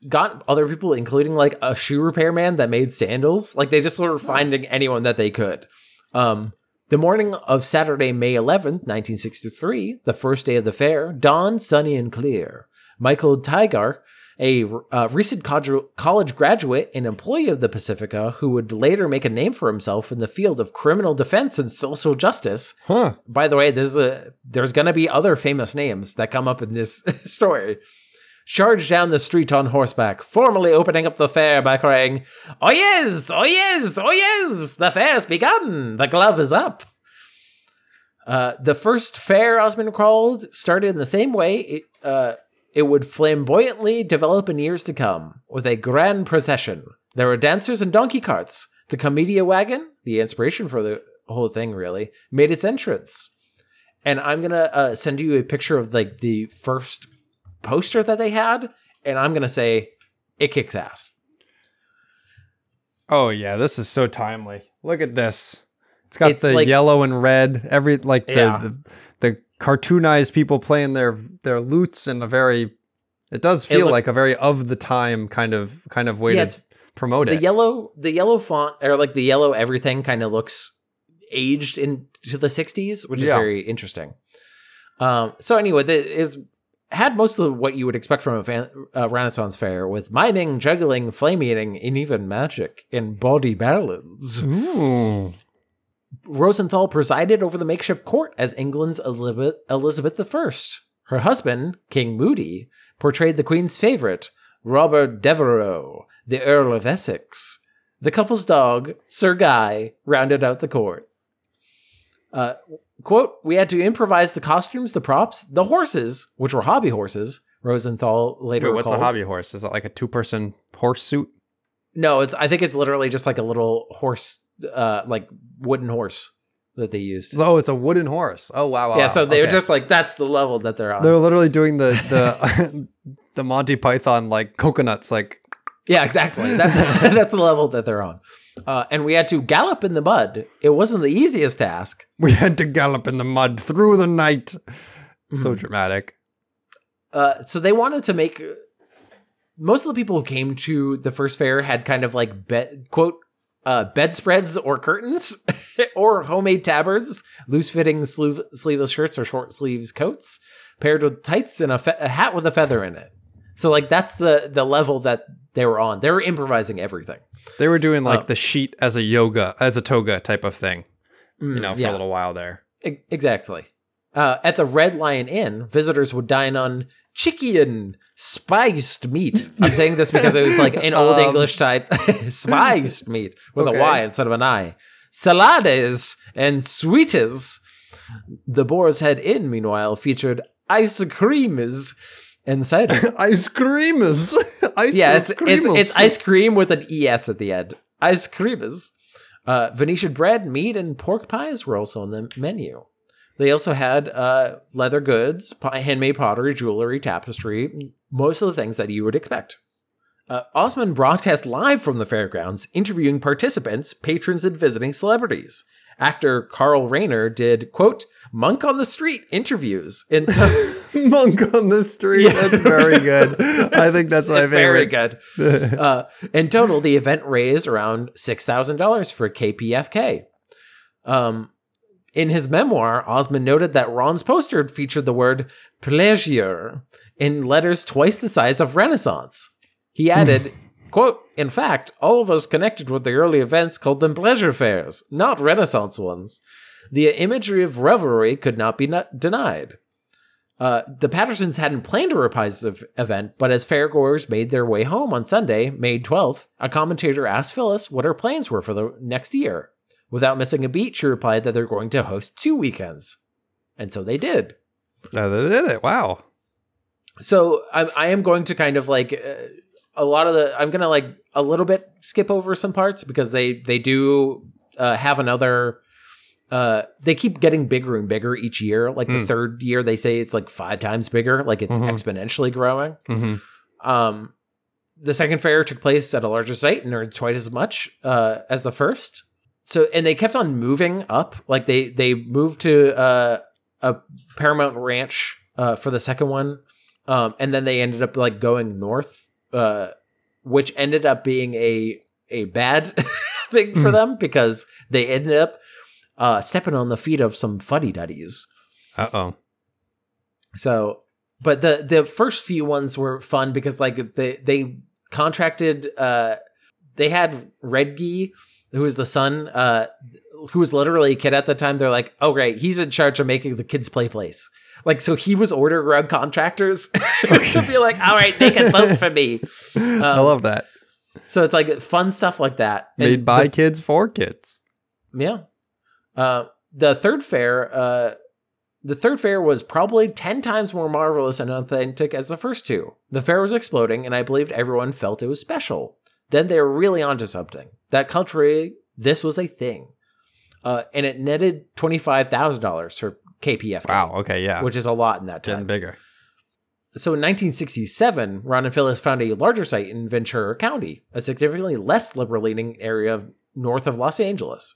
got other people, including like a shoe repairman that made sandals. Like they just were finding anyone that they could. Um, the morning of Saturday, May eleventh, nineteen sixty three, the first day of the fair, dawned sunny and clear. Michael Tigar, a uh, recent college graduate and employee of the Pacifica, who would later make a name for himself in the field of criminal defense and social justice, Huh? by the way, a there's gonna be other famous names that come up in this story. Charged down the street on horseback, formally opening up the fair by crying, Oh yes, oh yes, oh yes, the fair's begun, the glove is up. Uh, the first fair Osmond crawled started in the same way it, uh, it would flamboyantly develop in years to come, with a grand procession. There were dancers and donkey carts. The commedia wagon, the inspiration for the whole thing, really, made its entrance. And I'm gonna uh, send you a picture of like the first poster that they had, and I'm gonna say it kicks ass. Oh yeah, this is so timely. Look at this. It's got It's the like- yellow and red. Every like the, Yeah. the the cartoonized people playing their their lutes in a very. It does feel look- like a very of the time kind of kind of way Yeah, to promote the it. yellow the yellow font or like the yellow everything kind of looks aged into the 60s which is Yeah. very interesting um so anyway the is had most of what you would expect from a fan, uh, renaissance fair with miming juggling flame eating and even magic in body ballads Ooh. rosenthal presided over the makeshift court as england's elizabeth elizabeth i her husband king moody portrayed the queen's favorite robert devereux the earl of essex the couple's dog, Sir Guy, rounded out the court. Uh, quote, we had to improvise the costumes, the props, the horses, which were hobby horses, Rosenthal later Wait, what's a hobby horse? Is that like a two person horse suit? No, it's I think it's literally just like a little horse, uh, like wooden horse that they used. Oh, it's a wooden horse. Oh wow, wow. yeah, so they were okay. just like that's the level that they're on. they're literally doing the the the Monty Python like coconuts like Yeah, exactly. That's that's the level that they're on. Uh, and we had to gallop in the mud. It wasn't the easiest task. we had to gallop in the mud through the night. So Mhm. dramatic. Uh, so they wanted to make most of the people who came to the first fair had kind of like bed quote uh, bedspreads or curtains or homemade tabards, loose fitting sleeve- sleeveless shirts or short sleeves coats, paired with tights and a, fe- a hat with a feather in it. So like that's the the level that they were on. They were improvising everything. They were doing like Oh. the sheet as a yoga, as a toga type of thing, you Mm, know, for yeah. a little while there. E- Exactly. Uh, at the Red Lion Inn, visitors would dine on chicken spiced meat. I'm saying this because it was like an old Um, English type spiced meat with Okay. a Y instead of an I. Salades and sweeties. The Boar's Head Inn, meanwhile, featured ice creams and cider. ice creamers. ice yeah, it's, it's, creamers. it's ice cream with an ES at the end. Ice creamers. Uh, Venetian bread, meat, and pork pies were also on the menu. They also had uh, leather goods, handmade pottery, jewelry, tapestry, most of the things that you would expect. Uh, Osmond broadcast live from the fairgrounds, interviewing participants, patrons, and visiting celebrities. Actor Carl Reiner did, quote, Monk on the Street interviews. In Monk on the street. Yeah. That's very good. I think that's my favorite Very good. Uh, in total, the event raised around six thousand dollars for KPFK. Um, in his memoir, ossman noted that Ron's poster featured the word "pleasure" in letters twice the size of Renaissance. He added, "quote In fact, all of us connected with the early events called them pleasure fairs, not Renaissance ones. The imagery of revelry could not be not denied." Uh, the Pattersons hadn't planned a reprise event, but as fairgoers made their way home on Sunday, May 12th, a commentator asked Phyllis what her plans were for the next year. Without missing a beat, she replied that they're going to host two weekends. And so they did. No, they did it. Wow. So I, I am going to kind of like uh, a lot of the, I'm going to like a little bit skip over some parts because they, they do uh, have another, uh, they keep getting bigger and bigger each year. Like the Hmm. third year, they say it's like five times bigger, like it's Mhm. exponentially growing. hmm Um, the second fair took place at a larger site and earned twice as much uh, as the first. So, and they kept on moving up. Like they they moved to uh, a Paramount Ranch uh, for the second one, um, and then they ended up like going north, uh, which ended up being a a bad thing for Hmm. them because they ended up uh, stepping on the feet of some fuddy duddies. Uh oh. So, but the the first few ones were fun because like they they contracted uh they had Redgy, who was the son, uh who was literally a kid at the time. They're like, oh great, he's in charge of making the kids play place. Like so he was ordering around contractors to be like, all right, they can vote for me. I love that. So it's like fun stuff like that. And Made by the kids for kids. Yeah. Uh, the third fair, uh, the third fair was probably 10 times more marvelous and authentic as the first two. The fair was exploding, and I believed everyone felt it was special. Then they were really onto something. That culturally, this was a thing. Uh, and it netted $25,000 for KPF. Wow. Okay. Yeah. Which is a lot in that time. Getting bigger. So in 1967, Ron and Phyllis found a larger site in Ventura County, a significantly less liberal leaning area north of Los Angeles.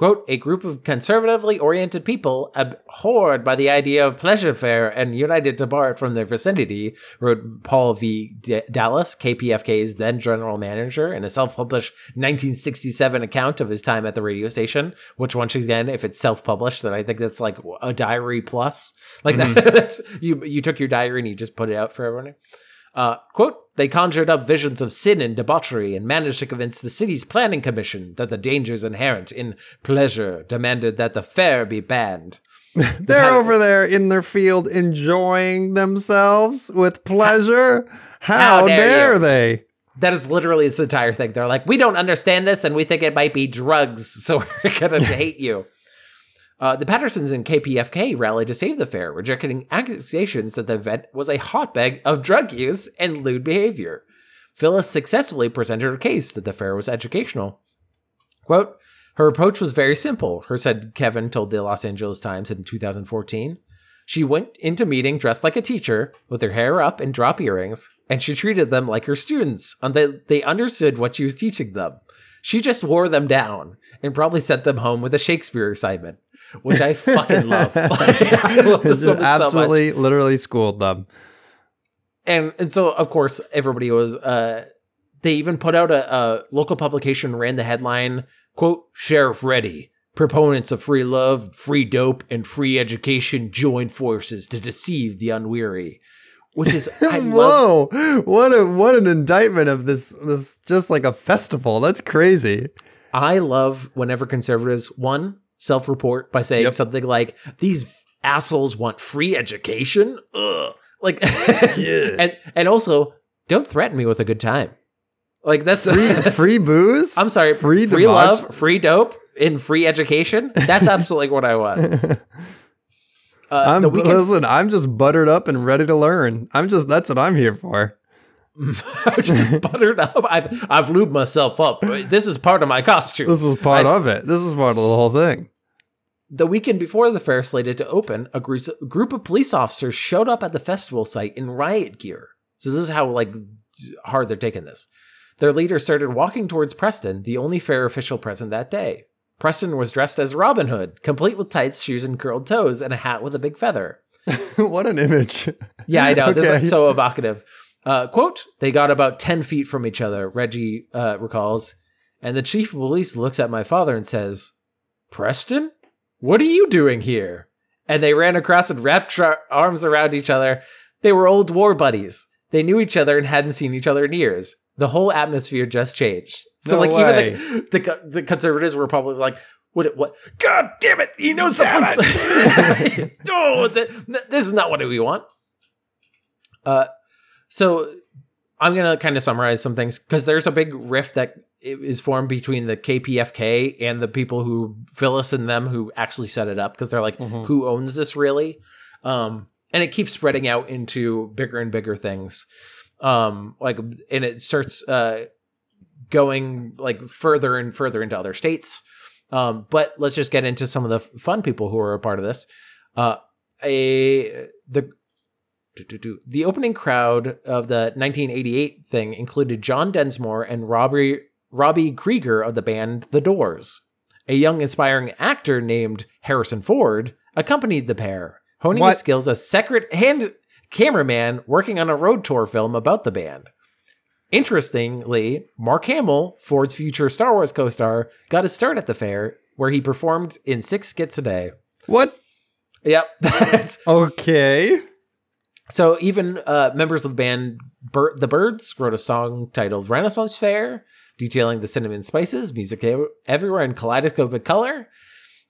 Quote, a group of conservatively oriented people abhorred by the idea of pleasure fair and united to bar it from their vicinity, wrote Paul V. D- Dallas, KPFK's then general manager, in a self published 1967 account of his time at the radio station, which, once again, if it's self published, then I think that's like a diary plus. Like that, mm-hmm. that's, you, you took your diary and you just put it out for everyone. Uh, quote, they conjured up visions of sin and debauchery and managed to convince the city's planning commission that the dangers inherent in pleasure demanded that the fair be banned. They're over there in their field enjoying themselves with pleasure. How, How dare dare they? That is literally its entire thing. They're like, we don't understand this and we think it might be drugs, so we're going to hate you. Uh, the Pattersons and KPFK rallied to save the fair, rejecting accusations that the event was a hotbed of drug use and lewd behavior. Phyllis successfully presented her case that the fair was educational. Quote, her approach was very simple, her said Kevin told the Los Angeles Times in 2014. She went into meeting dressed like a teacher, with her hair up and drop earrings, and she treated them like her students, and they, understood what she was teaching them. She just wore them down and probably sent them home with a Shakespeare assignment, which I fucking love. Like, I love this woman so absolutely, literally schooled them. and and so of course everybody was uh they even put out a, a local publication ran the headline quote sheriff ready proponents of free love free dope and free education join forces to deceive the unweary which is i love Whoa! What a what an indictment of this this just like a festival. That's crazy. i love whenever conservatives one self-report by saying Yep. something like these assholes want free education Ugh. like and and also don't threaten me with a good time like that's Free free booze. I'm sorry, Free, free, love, free dope, and free education. That's absolutely what I want. Uh, I'm weekend, listen. I'm just buttered up and ready to learn. I'm just that's what I'm here for. Just buttered up. I've I've lubed myself up. This is part of my costume. This is part I- of it. This is part of the whole thing. The weekend before the fair slated to open, a group, group of police officers showed up at the festival site in riot gear. So this is how like hard they're taking this. Their leader started walking towards Preston, the only fair official present that day. Preston was dressed as Robin Hood, complete with tights, shoes, and curled toes, and a hat with a big feather. what an image. Yeah, I know. This is so evocative. Uh, quote, they got about 10 feet from each other, Reggie uh, recalls. And the chief of police looks at my father and says, Preston, what are you doing here? And they ran across and wrapped our arms around each other. They were old war buddies. They knew each other and hadn't seen each other in years. The whole atmosphere just changed. So, No like, way. even the, the the conservatives were probably like, "What? What? God damn it! He knows the Damn police. oh, th- this is not what we want." Uh, so I'm gonna kind of summarize some things because there's a big rift that is formed between the KPFK and the people who Phyllis and them who actually set it up because they're like, Mhm. who owns this really? Um, and it keeps spreading out into bigger and bigger things. Um, like, and it starts uh, going like further and further into other states. Um, but let's just get into some of the fun people who are a part of this. Uh, a the. The opening crowd of the 1988 thing included John Densmore and Robbie Robbie Krieger of the band The Doors. A young aspiring actor named Harrison Ford accompanied the pair, honing What? his skills as secret hand cameraman working on a road tour film about the band. Interestingly, Mark Hamill, Ford's future Star Wars co-star, got his start at the fair, where he performed in six skits a day. What? Yep, Okay. So even uh, members of the band Bir- The Byrds wrote a song titled Renaissance Fair, detailing the cinnamon spices, music ev- everywhere in kaleidoscopic color.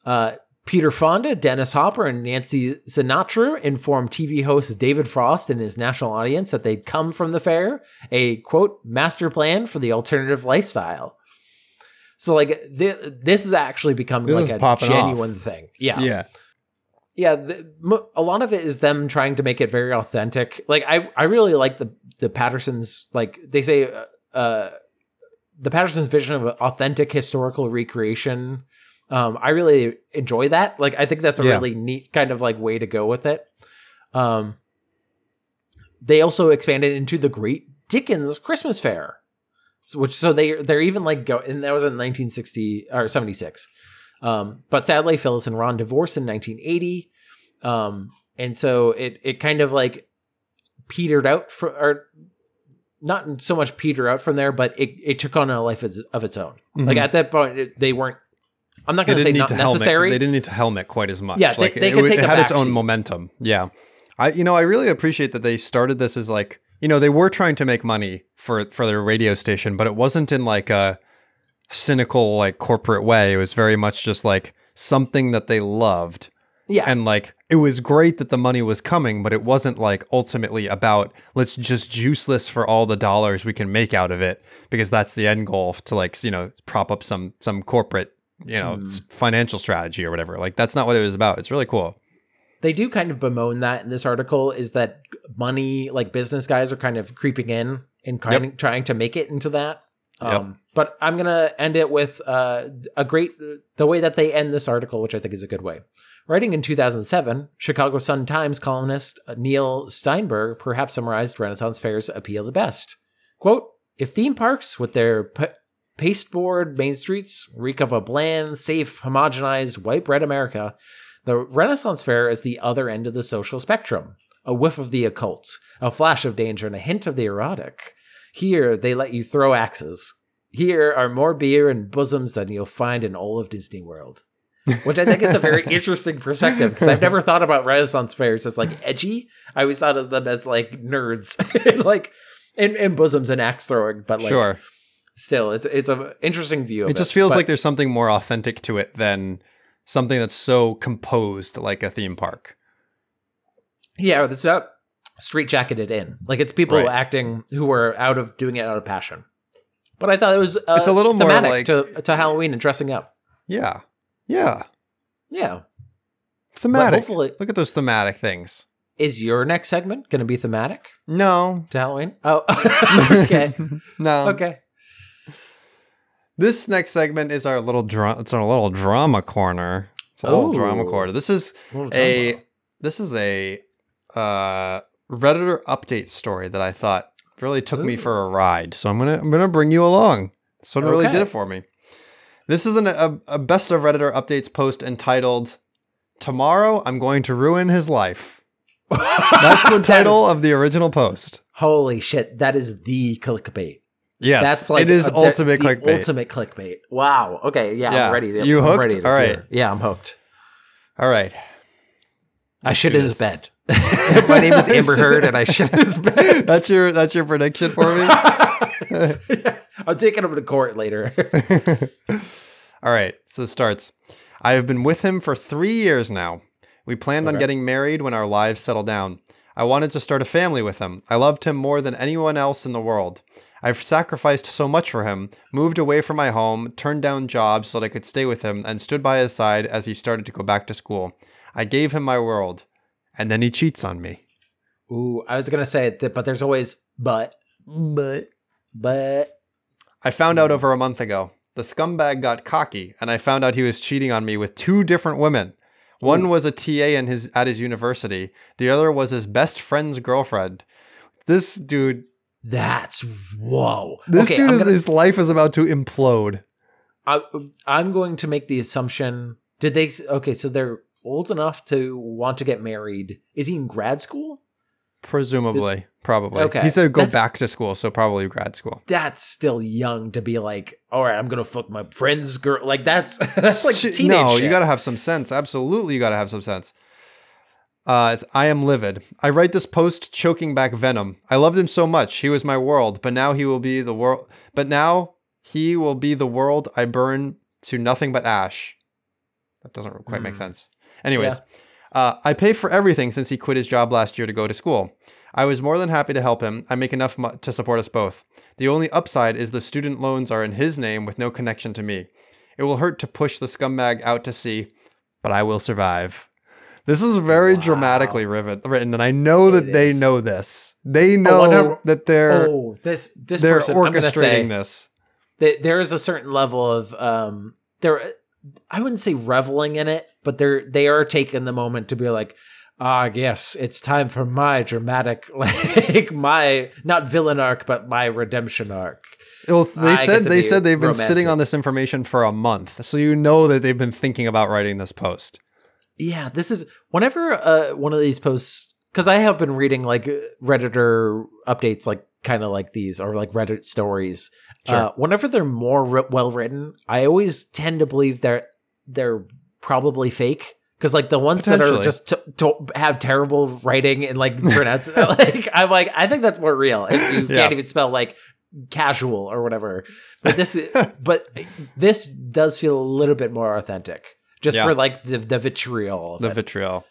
Uh, Peter Fonda, Dennis Hopper, and Nancy Sinatra informed TV host David Frost and his national audience that they'd come from the fair, a quote, master plan for the alternative lifestyle. So, like, th- this is actually becoming This like a popping off. genuine thing. Yeah Yeah. Yeah the, a lot of it is them trying to make it very authentic. Like i i really like the the pattersons like they say uh, uh the pattersons vision of authentic historical recreation. Um i really enjoy that. Like i think that's a Yeah. really neat kind of like way to go with it. Um they also expanded into the great dickens christmas fair so, which so they they're even like go and that was in 1960 or 76 um, but sadly, Phyllis and Ron divorced in 1980. Um, and so it it kind of like petered out for or not so much peter out from there, but it, it took on a life of, of its own. Like Mhm. at that point, it, they weren't. I'm not going to say not to helmet. necessary. They didn't need to helmet quite as much. Yeah, they- like, they it, could wa- take it had its own seat. momentum. Yeah. I you know, I really appreciate that they started this as like, you know, they were trying to make money for for their radio station, but it wasn't in like a cynical like corporate way. It was very much just like something that they loved yeah, and like it was great that the money was coming but it wasn't like ultimately about let's just juice this for all the dollars we can make out of it because that's the end goal to like you know prop up some some corporate you know s- mm. financial strategy or whatever. Like that's not what it was about. It's really cool. They do kind of bemoan that in this article is that money like business guys are kind of creeping in and kind of trying to make it into that Yep. um, but i'm gonna end it with uh, a great the way that they end this article which i think is a good way writing in 2007 chicago sun times columnist uh, neil steinberg perhaps summarized renaissance fair's appeal the best quote if theme parks with their p- pasteboard main streets reek of a bland safe homogenized white bread america the Renaissance Fair is the other end of the social spectrum. A whiff of the occult, a flash of danger, and a hint of the erotic. Here, they let you throw axes. Here are more beer and bosoms than you'll find in all of Disney World. Which I think is a very interesting perspective because I've never thought about Renaissance fairs as like edgy. I always thought of them as like nerds, like and, and bosoms and axe throwing. But like, sure still, it's it's an interesting view. Of it just feels But- like there's something more authentic to it than something that's so composed like a theme park Yeah, it's not uh, straight jacketed in. Like it's people Right. acting who are out of doing it out of passion. But I thought it was uh, It's a little more thematic like- to to Halloween and dressing up. yeah yeah Yeah. thematic hopefully- look at those thematic things Is your next segment going to be thematic no to Halloween? Oh, okay. no okay. This next segment is our little dra- it's our little drama corner. It's a little Oh. drama corner. This is we a this is a uh, Redditor update story that I thought really took me for a ride. So I'm gonna I'm gonna bring you along. This one really did it for me. This is an, a, a best of Redditor updates post entitled "Tomorrow I'm going to ruin his life." That's the That is- title of the original post. Holy shit, that is the clickbait. Yes, That's like it is the- ultimate clickbait. Ultimate clickbait. Wow. Okay. Yeah, Yeah. I'm ready. To, You I'm hooked? ready to All right. hear. Yeah, I'm hooked. All right, I shit in his bed. My name is Amber Heard, and I shit in his bed. that's your that's your prediction for me. I'm taking him to court later. All right, so it starts. I have been with him for three years now. We planned on getting married when our lives settle down. I wanted to start a family with him. I loved him more than anyone else in the world. I've sacrificed so much for him, moved away from my home, turned down jobs so that I could stay with him, and stood by his side as he started to go back to school. I gave him my world, and then he cheats on me. Ooh, I was gonna say that, but there's always but, But but. I found out hmm. over a month ago. The scumbag got cocky, and I found out he was cheating on me with two different women. One was a TA in his at his university. The other was his best friend's girlfriend. This dude, That's whoa. this okay, dude is gonna- his life is about to implode. I, I'm going to make the assumption. Did they? Okay, so they're old enough to want to get married. Is he in grad school? Presumably, probably. Okay, He said go that's- back to school, so probably grad school. That's still young to be like, all right, I'm gonna fuck my friend's girl. Like that's that's like Shit, teenage. no, shit. you got to have some sense. Absolutely, you got to have some sense. Uh, it's, I am livid. I write this post choking back venom. I loved him so much. He was my world, but now he will be the world. But now he will be the world I burn to nothing but ash. That doesn't quite make Hmm. sense. Anyways, uh, I pay for everything since he quit his job last year to go to school. I was more than happy to help him. I make enough to support us both. The only upside is the student loans are in his name with no connection to me. It will hurt to push the scumbag out to sea, but I will survive. This is very Wow. dramatically rivet, written, and I know that It they know this. They know wonder- that they're oh, this this they're person. Orchestrating say this. that there is a certain level of um there. I wouldn't say reveling in it, but they're they are taking the moment to be like, ah, yes, it's time for my dramatic, like my not villain arc, but my redemption arc. Well, they get said they said they've been sitting on this information for a month, so you know that they've been thinking about writing this post. Yeah, this is whenever uh, one of these posts because I have been reading like redditor updates, like kind of like these, or like Reddit stories. Sure. Uh, whenever they're more ri- well written, I always tend to believe they're they're probably fake. Because like the ones that are just to, to have terrible writing and like pronounce like I'm like I think that's more real if you Yeah. can't even spell like casual or whatever. But this is- but this does feel a little bit more authentic. Just Yeah. for like the the vitriol the it. vitriol.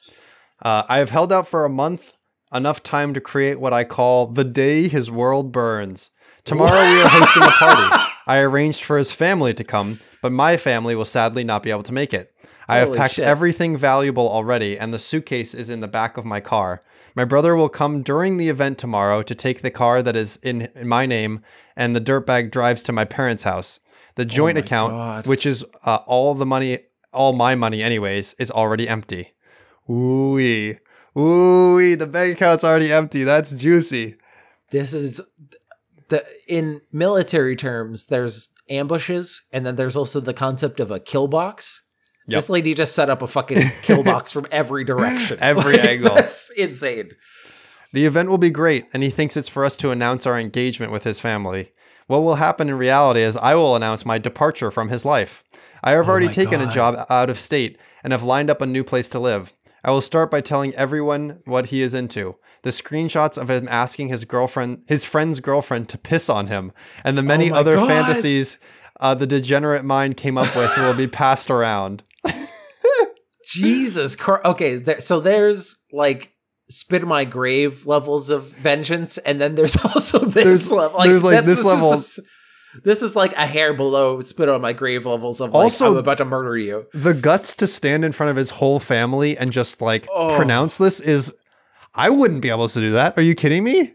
Uh, I have held out for a month, enough time to create what I call the day his world burns. Tomorrow we are hosting a party. I arranged for his family to come, but my family will sadly not be able to make it. I have Holy packed shit. everything valuable already, and the suitcase is in the back of my car. My brother will come during the event tomorrow to take the car that is in, in my name, and the dirtbag drives to my parents' house. The joint Oh my account, God. which is uh, all the money, all my money, anyways, is already empty. Ooh Ooh the bank account's already empty. That's juicy. this is the in military terms there's ambushes and then there's also the concept of a kill box Yep. this lady just set up a fucking kill box from every direction Every Like, angle. that's insane The event will be great, and he thinks it's for us to announce our engagement with his family. What will happen in reality is I will announce my departure from his life. I have oh already my taken a job out of state and have lined up a new place to live. I will start by telling everyone what he is into. The screenshots of him asking his girlfriend, his friend's girlfriend, to piss on him, and the many Oh other God. fantasies uh, the degenerate mind came up with will be passed around. jesus Christ. okay there, so there's like spit in my grave levels of vengeance and then there's also this There's- level there's, like, that's- this is level- the s- this is like a hair below spit on my grave levels of like Also- i'm about to murder you the guts to stand in front of his whole family and just like Oh. pronounce this is I wouldn't be able to do that. Are you kidding me?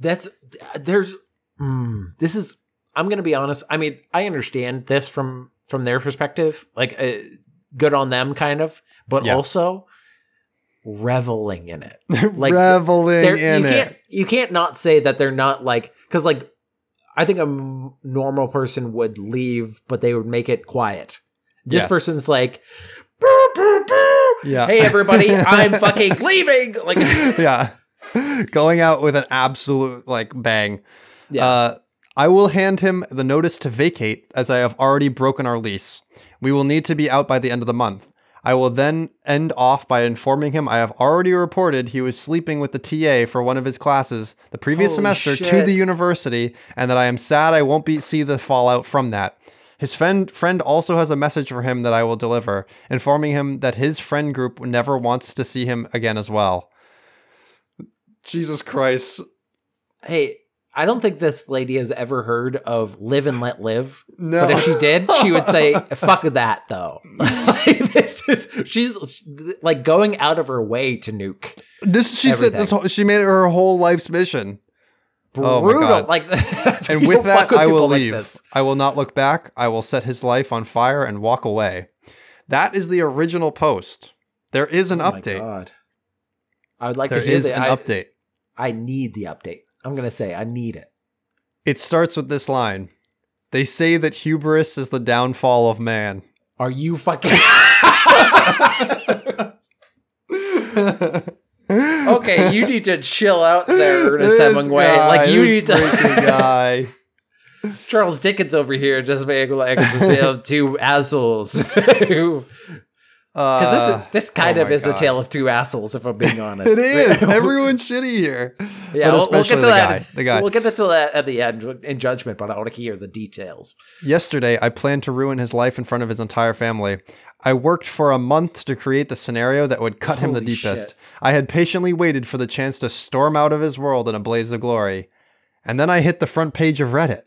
That's there's mm, this is I'm gonna be honest. I mean, I understand this from from their perspective. Like uh, good on them, kind of, but Yeah. also reveling in it. Like, Reveling in you it. can't you can't not say that they're not like because like I think a m- normal person would leave, but they would make it quiet. This Yes. person's like, "Boo, boo, boo. Yeah. hey everybody, I'm fucking leaving. Like, yeah. Going out with an absolute like bang. yeah, Uh, I will hand him the notice to vacate as I have already broken our lease. We will need to be out by the end of the month. I will then end off by informing him I have already reported he was sleeping with the TA for one of his classes the previous Holy semester to the university and that I am sad I won't be see the fallout from that. His friend friend also has a message for him that I will deliver, informing him that his friend group never wants to see him again as well. Jesus Christ. hey, I don't think this lady has ever heard of live and let live. No. But if she did, she would say, "Fuck that, though." like, this is she's like going out of her way to nuke. This she said this whole, she made it her whole life's mission. Oh Brutal. God. Like, And with that, fuck I will people like leave. I will not look back. I will set his life on fire and walk away. That is the original post. There is an Oh my update. God. I would like There to hear is the an I, update. I need the update. I'm gonna say I need it. It starts with this line. They say that hubris is the downfall of man. Are you fucking okay? You need to chill out there, Ernest This Hemingway. guy, like you need to. guy. Charles Dickens over here just being like a tale of two assholes. Because Uh, this this kind oh of is a tale of two assholes, if I'm being honest. it is. Everyone's shitty here. yeah, we'll, we'll get to the that. guy, the guy. We'll get to that at the end in judgment, but I want to hear the details. Yesterday, I planned to ruin his life in front of his entire family. I worked for a month to create the scenario that would cut him the deepest. shit. I had patiently waited for the chance to storm out of his world in a blaze of glory. And then I hit the front page of Reddit.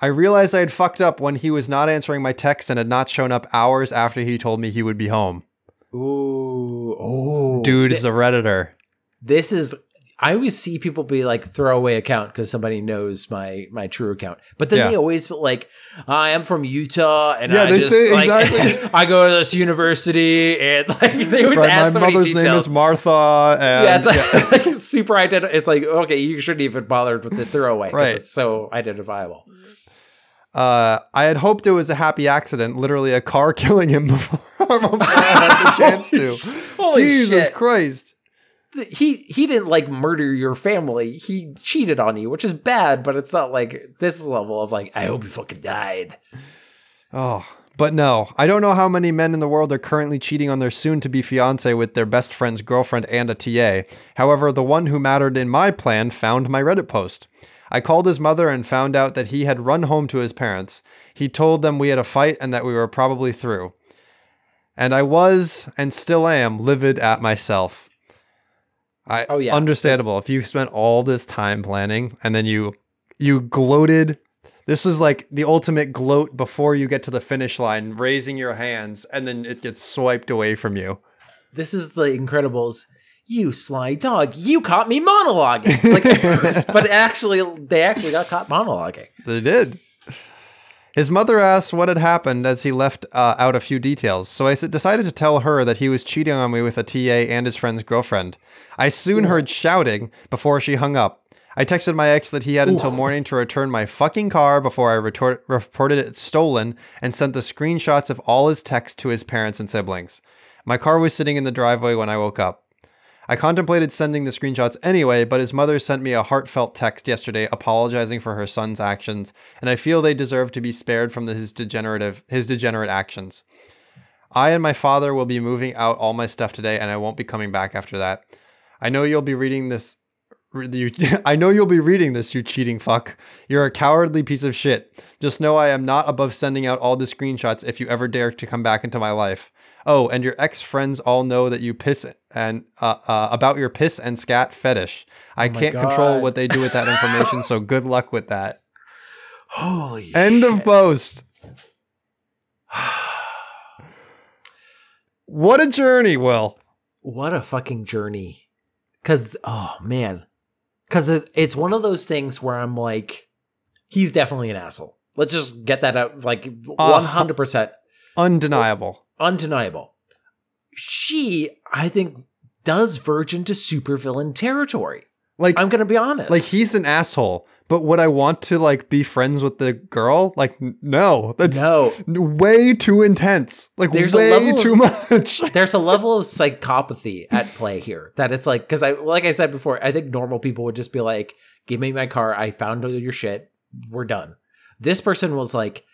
I realized I had fucked up when he was not answering my text and had not shown up hours after he told me he would be home. Ooh, oh, Dude is a Redditor. this is I always see people be like throwaway account because somebody knows my my true account, but then Yeah. they always feel like I am from Utah and Yeah, I they just say like exactly. I go to this university and like they always Right, add my so mother's name is Martha. And yeah, it's like, like super identi- It's like okay, you shouldn't even bother with the throwaway, Right. It's so identifiable. Uh, I had hoped it was a happy accident, literally a car killing him before, before I had the chance to. Holy Jesus shit. Christ. He he didn't like murder your family. He cheated on you, which is bad, but it's not like this level of like I hope you fucking died. Oh, but no, I don't know how many men in the world are currently cheating on their soon to be fiance with their best friend's girlfriend and a TA. However, the one who mattered in my plan found my Reddit post. I called his mother and found out that he had run home to his parents. He told them we had a fight and that we were probably through. And I was, and still am, livid at myself. I Oh, yeah. understandable. If you spent all this time planning and then you you gloated this was like the ultimate gloat before you get to the finish line, raising your hands, and then it gets swiped away from you. This is the Incredibles. You sly dog, you caught me monologuing. Like, but actually, they actually got caught monologuing. They did. His mother asked what had happened as he left uh, out a few details, so I decided to tell her that he was cheating on me with a TA and his friend's girlfriend. I soon heard shouting before she hung up. I texted my ex that he had until morning to return my fucking car before I reported it stolen and sent the screenshots of all his texts to his parents and siblings. My car was sitting in the driveway when I woke up. I contemplated sending the screenshots anyway, but his mother sent me a heartfelt text yesterday apologizing for her son's actions, and I feel they deserve to be spared from his degenerative his degenerate actions. I and my father will be moving out all my stuff today, and I won't be coming back after that. I know you'll be reading this. You, I know you'll be reading this, you cheating fuck. You're a cowardly piece of shit. Just know I am not above sending out all the screenshots if you ever dare to come back into my life. Oh, and your ex friends all know that you piss and uh, uh, about your piss and scat fetish. I my can't control what they do with that information, so good luck with that. Holy End of post. what a journey, Will. what a fucking journey because oh man because it's one of those things where i'm like he's definitely an asshole let's just get that out like 100% Undeniable. Undeniable. She, I think, does verge into supervillain territory. Like I'm gonna be honest. like he's an asshole. But would I want to like be friends with the girl? Like no. That's no, way too intense. Like There's way level of- too much. there's a level of psychopathy at play here that it's like because I like I said before, I think normal people would just be like, "Give me my car. I found all your shit. We're done." This person was like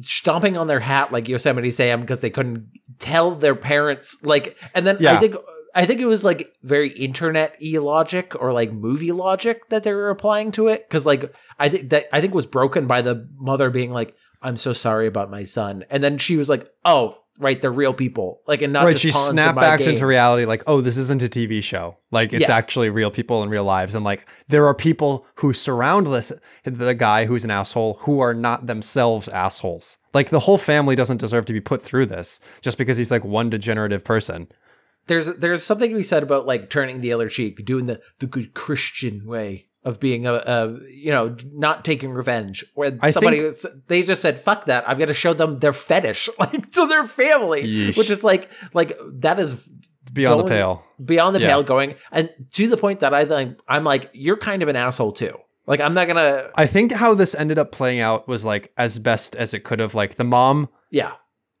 stomping on their hat like Yosemite Sam because they couldn't tell their parents like, and then I think. I think it was like very internet e logic or like movie logic that they were applying to it because like I think that I think was broken by the mother being like I'm so sorry about my son and then she was like oh right they're real people like and not right, just she snapped back game. into reality like, oh, this isn't a TV show. Like it's Yeah. actually real people in real lives. And like there are people who surround this the guy who's an asshole who are not themselves assholes. Like the whole family doesn't deserve to be put through this just because he's like one degenerative person. there's there's something to be said about like turning the other cheek, doing the the good Christian way of being a, a you know not taking revenge. Where I somebody think- was, they just said fuck that, I've got to show them their fetish like to their family, Yeesh. which is like like that is Beyond the pale. beyond the Yeah. pale going and to the point that I think I'm like you're kind of an asshole too. Like I'm not gonna I think how this ended up playing out was like as best as it could have. Like the mom yeah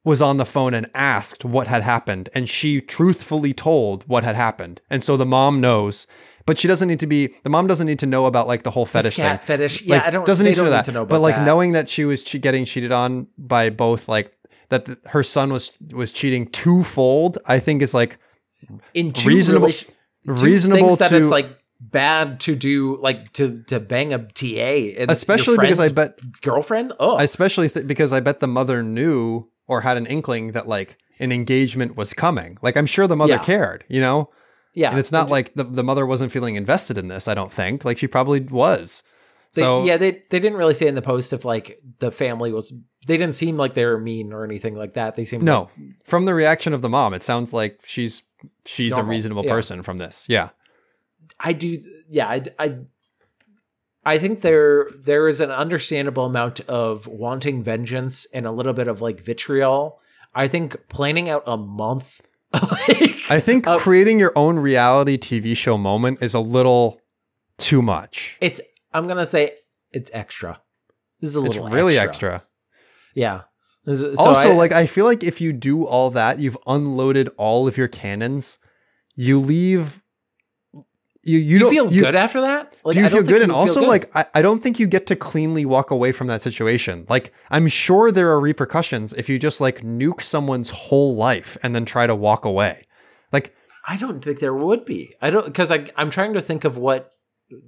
was on the phone and asked what had happened, and she truthfully told what had happened. And so the mom knows, but she doesn't need to be. The mom doesn't need to know about like the whole fetish cat thing. fetish. Yeah, I don't. doesn't need to don't know need that. to know about but like that. knowing that she was che- getting cheated on by both, like that th- her son was was cheating twofold, I think is like in two reasonable- relation- two reasonable that to- it's like bad to do like to to bang a TA and especially because I bet girlfriend oh especially th- because I bet the mother knew or had an inkling that like an engagement was coming. Like I'm sure the mother Yeah. cared, you know. Yeah And it's not like the, the mother wasn't feeling invested in this, I don't think. Like she probably was. they, so yeah they they didn't really say in the post if like the family was they didn't seem like they were mean or anything like that they seemed no. like, From the reaction of the mom, it sounds like she's she's Normal, a reasonable yeah. person from this. Yeah. I do yeah I, I I think there there is an understandable amount of wanting vengeance and a little bit of like vitriol. I think planning out a month like I think Uh, creating your own reality TV show moment is a little too much. it's I'm gonna say it's extra. This is a It's little really extra. Yeah. This is- so also, I- like I feel like if you do all that, you've unloaded all of your cannons. You leave. You you, you, don't feel you, good after that? Like, do you feel good? And also, good. like I, I don't think you get to cleanly walk away from that situation. Like I'm sure there are repercussions if you just like nuke someone's whole life and then try to walk away. Like I don't think there would be. I don't because I I'm trying to think of what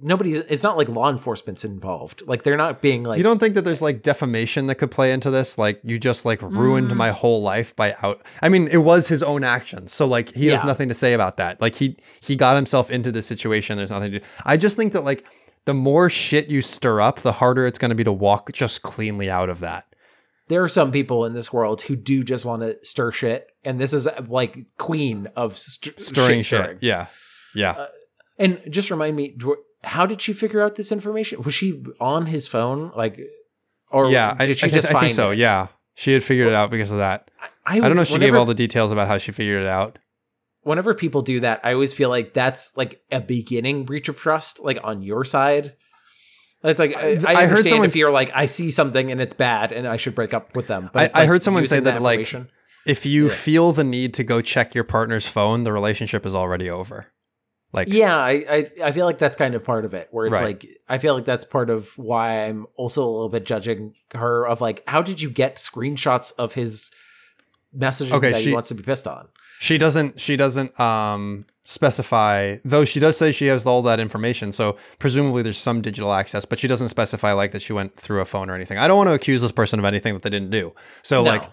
nobody's. It's not like law enforcement's involved. Like they're not being like you don't think that there's like defamation that could play into this? Like you just like Mm. ruined my whole life by out. I mean, it was his own actions, so like he has nothing to say about that. Like he he got himself into this situation. There's nothing to. do. I just think that like the more shit you stir up, the harder it's going to be to walk just cleanly out of that. there are some people in this world who do just want to stir shit, and this is uh, like queen of st- Stirring shit. shit. Yeah, yeah. And just remind me, how did she figure out this information? Was she on his phone, like, or yeah, I, did she I, just I find think so. it? Yeah, she had figured it out because of that. I, I don't know if was- she gave all the details about how she figured it out. whenever people do that, I always feel like that's like a beginning breach of trust, like on your side. It's like I, I I heard understand someone- if you're like I see something and it's bad and I should break up with them. But I- it's I heard someone say using that, like. If you Yeah. feel the need to go check your partner's phone, the relationship is already over. Like, yeah, I, I I feel like that's kind of part of it. Where it's Right. like I feel like that's part of why I'm also a little bit judging her of like how did you get screenshots of his messaging Okay, that she- he wants to be pissed on? she doesn't she doesn't um specify though she does say she has all that information so presumably there's some digital access but she doesn't specify like that she went through a phone or anything i don't want to accuse this person of anything that they didn't do so No. like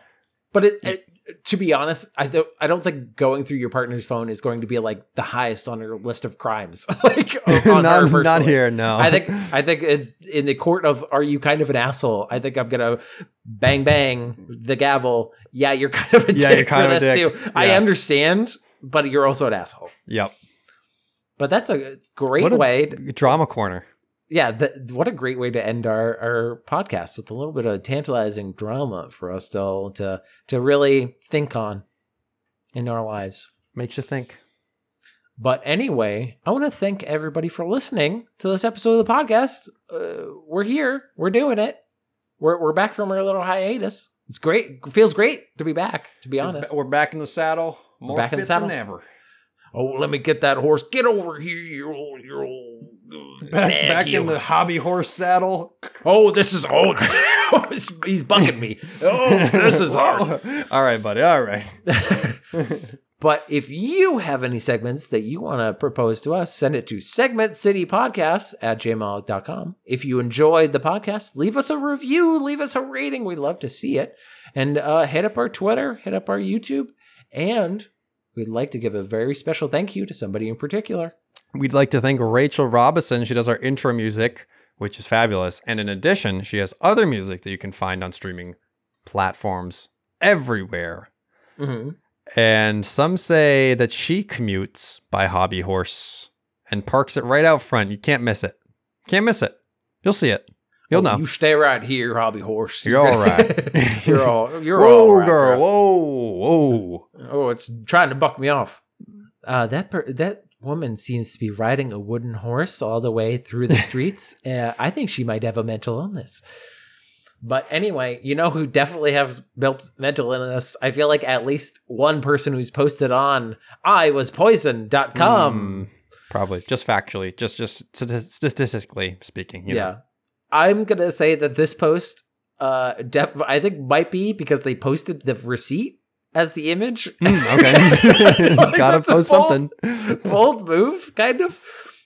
but it, it to be honest, I don't I don't think going through your partner's phone is going to be like the highest on your list of crimes. like on not, her not here no I think I think in, in the court of are you kind of an asshole? I think I'm gonna bang bang the gavel. Yeah, you're kind of a Yeah, dick you're kind for of a this dick. too. I understand, but you're also an asshole. yep But that's a great What a- way. To, drama corner yeah, th- what a great way to end our, our podcast with a little bit of tantalizing drama for us to to to really think on in our lives. Makes you think. But anyway, I want to thank everybody for listening to this episode of the podcast. Uh, we're here. We're doing it. We're we're back from our little hiatus. It's great. It feels great to be back. To be honest, We're back in the saddle. More back in the saddle. than ever. oh, let me get that horse. Get over here, you old, you old. Back, back in the hobby horse saddle. Oh, this is oh, he's, he's bucking me. Oh, this is hard. All right, buddy. All right. But if you have any segments that you want to propose to us, send it to segmentcitypodcast at gmail.com. If you enjoyed the podcast, leave us a review, leave us a rating. We'd love to see it. And uh, hit up our Twitter, hit up our YouTube. And we'd like to give a very special thank you to somebody in particular. We'd like to thank Rachel Robison. She does our intro music, which is fabulous. And in addition, she has other music that you can find on streaming platforms everywhere. Mm-hmm. And some say that she commutes by hobby horse and parks it right out front. You can't miss it. Can't miss it. You'll see it. You'll know. Oh, You stay right here, hobby horse. You're all right. you're all. You're whoa, all right, girl. Whoa, whoa. Oh, it's trying to buck me off. Uh, that per- that woman seems to be riding a wooden horse all the way through the streets. uh, I think she might have a mental illness. But anyway, you know who definitely has built mental illness? I feel like at least one person who's posted on I was poisoned.com. Mm, probably just factually, just just statistically speaking. you know. yeah. I'm going to say that this post uh def- I think might be because they posted the receipt as the image. Mm, okay. Like, Gotta post bold- something. bold move, kind of.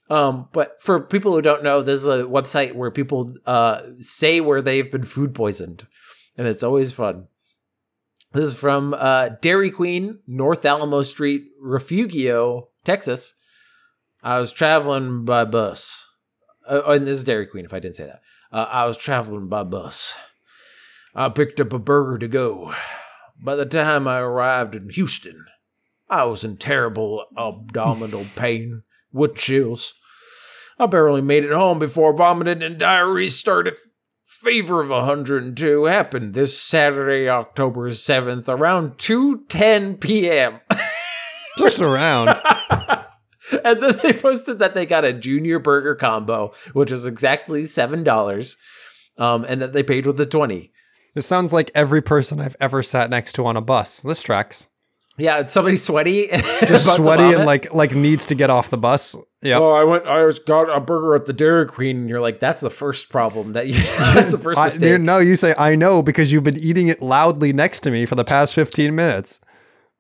Um, but for people who don't know, this is a website where people uh, say where they've been food poisoned, and it's always fun. This is from uh, Dairy Queen, North Alamo Street, Refugio, Texas. I was traveling by bus. Uh, oh, and this is Dairy Queen, if I didn't say that. Uh, I was traveling by bus. I picked up a burger to go. By the time I arrived in Houston, I was in terrible abdominal pain with chills. I barely made it home before vomiting and diarrhea started. Fever of 102 happened this Saturday, October 7th, around 2:10 p.m. Just around. and then they posted that they got a junior burger combo, which was exactly seven dollars, um, and that they paid with a twenty. This sounds like every person I've ever sat next to on a bus. This tracks. Yeah, it's somebody sweaty, Just sweaty and like like needs to get off the bus. Yeah. Oh, I went. I was got a burger at the Dairy Queen, and you're like, "That's the first problem. That you, that's the first mistake." you- no, you say I know because you've been eating it loudly next to me for the past 15 minutes.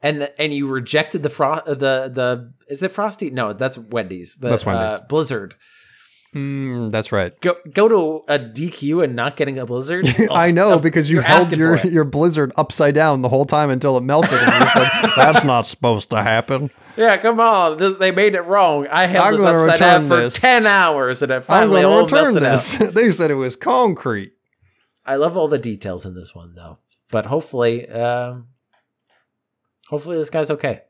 and and you rejected the fro- the the is it Frosty? No, that's Wendy's. The, That's Wendy's. Uh, Blizzard. Mm, that's right. Go go to a DQ and not getting a Blizzard. I know Oh, because you held your, your blizzard upside down the whole time until it melted, and you said that's not supposed to happen. Yeah, come on. This, they made it wrong. I held I'm this upside down for this. ten hours, and it finally all melted this. out. they said it was concrete. I love all the details in this one, though. But hopefully, um, hopefully this guy's okay.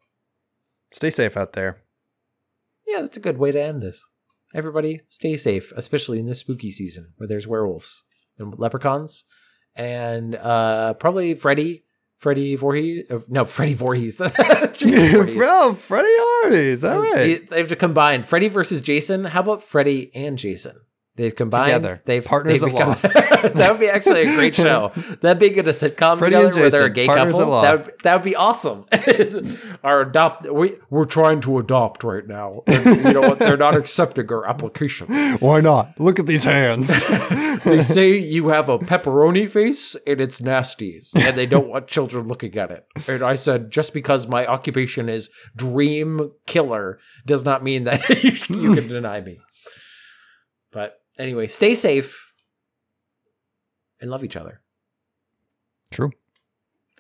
Stay safe out there. Yeah, that's a good way to end this. Everybody, stay safe, especially in this spooky season where there's werewolves and leprechauns, and uh, probably Freddy, Freddy Voorhees. uh, No, Freddy Voorhees. Voorhees. Bro, Freddie Hardy's. All right. They- They have to combine Freddy versus Jason. How about Freddy and Jason? They've combined Together. They've Partners they've become- that would be actually a great show. That'd be good a sitcom Freddy together and where they're a gay couple. That would, that would be awesome. Our adopt we we're trying to adopt right now. And you know what? They're not accepting our application. Why not? Look at these hands. They say you have a pepperoni face and it's nasties, and they don't want children looking at it. And I said, just because my occupation is dream killer does not mean that you can deny me. Anyway, stay safe and love each other. True.